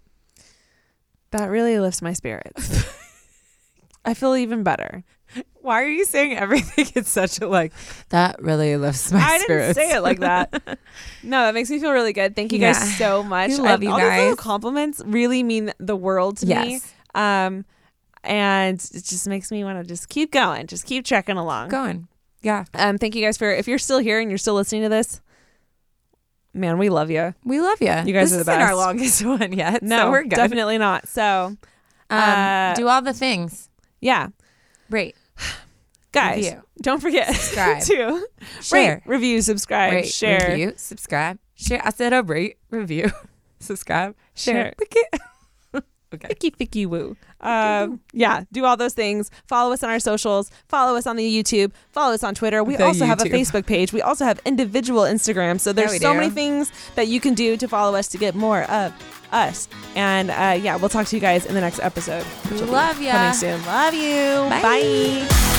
that really lifts my spirits. I feel even better. Why are you saying everything in such a like that really lifts my I spirits? I didn't say it like that. [LAUGHS] no, that makes me feel really good. Thank you Yeah. guys so much. We love I- you all these little guys. compliments really mean the world to me. yes. Um, and it just makes me want to just keep going, just keep checking along. Going. Yeah. Um, thank you guys for if you're still here and you're still listening to this. Man, we love you. We love you. You guys this are the isn't our longest [LAUGHS] one yet. No, so we're good. definitely not. So, Um, uh, do all the things. yeah, Rate, [SIGHS] guys, review, don't forget Subscribe. [LAUGHS] to share, rate, review, subscribe, rate, share. review, subscribe, share. I said a rate, review. [LAUGHS] subscribe, Share. share. Share. okay. Ficky ficky woo. Um, yeah, do all those things. Follow us on our socials. Follow us on the YouTube. Follow us on Twitter. We The also have a Facebook page. We also have individual Instagrams. So there's so do. many things that you can do to follow us to get more of us. And uh, yeah, we'll talk to you guys in the next episode. which will be Love you. Coming soon. Love you. Bye. Bye.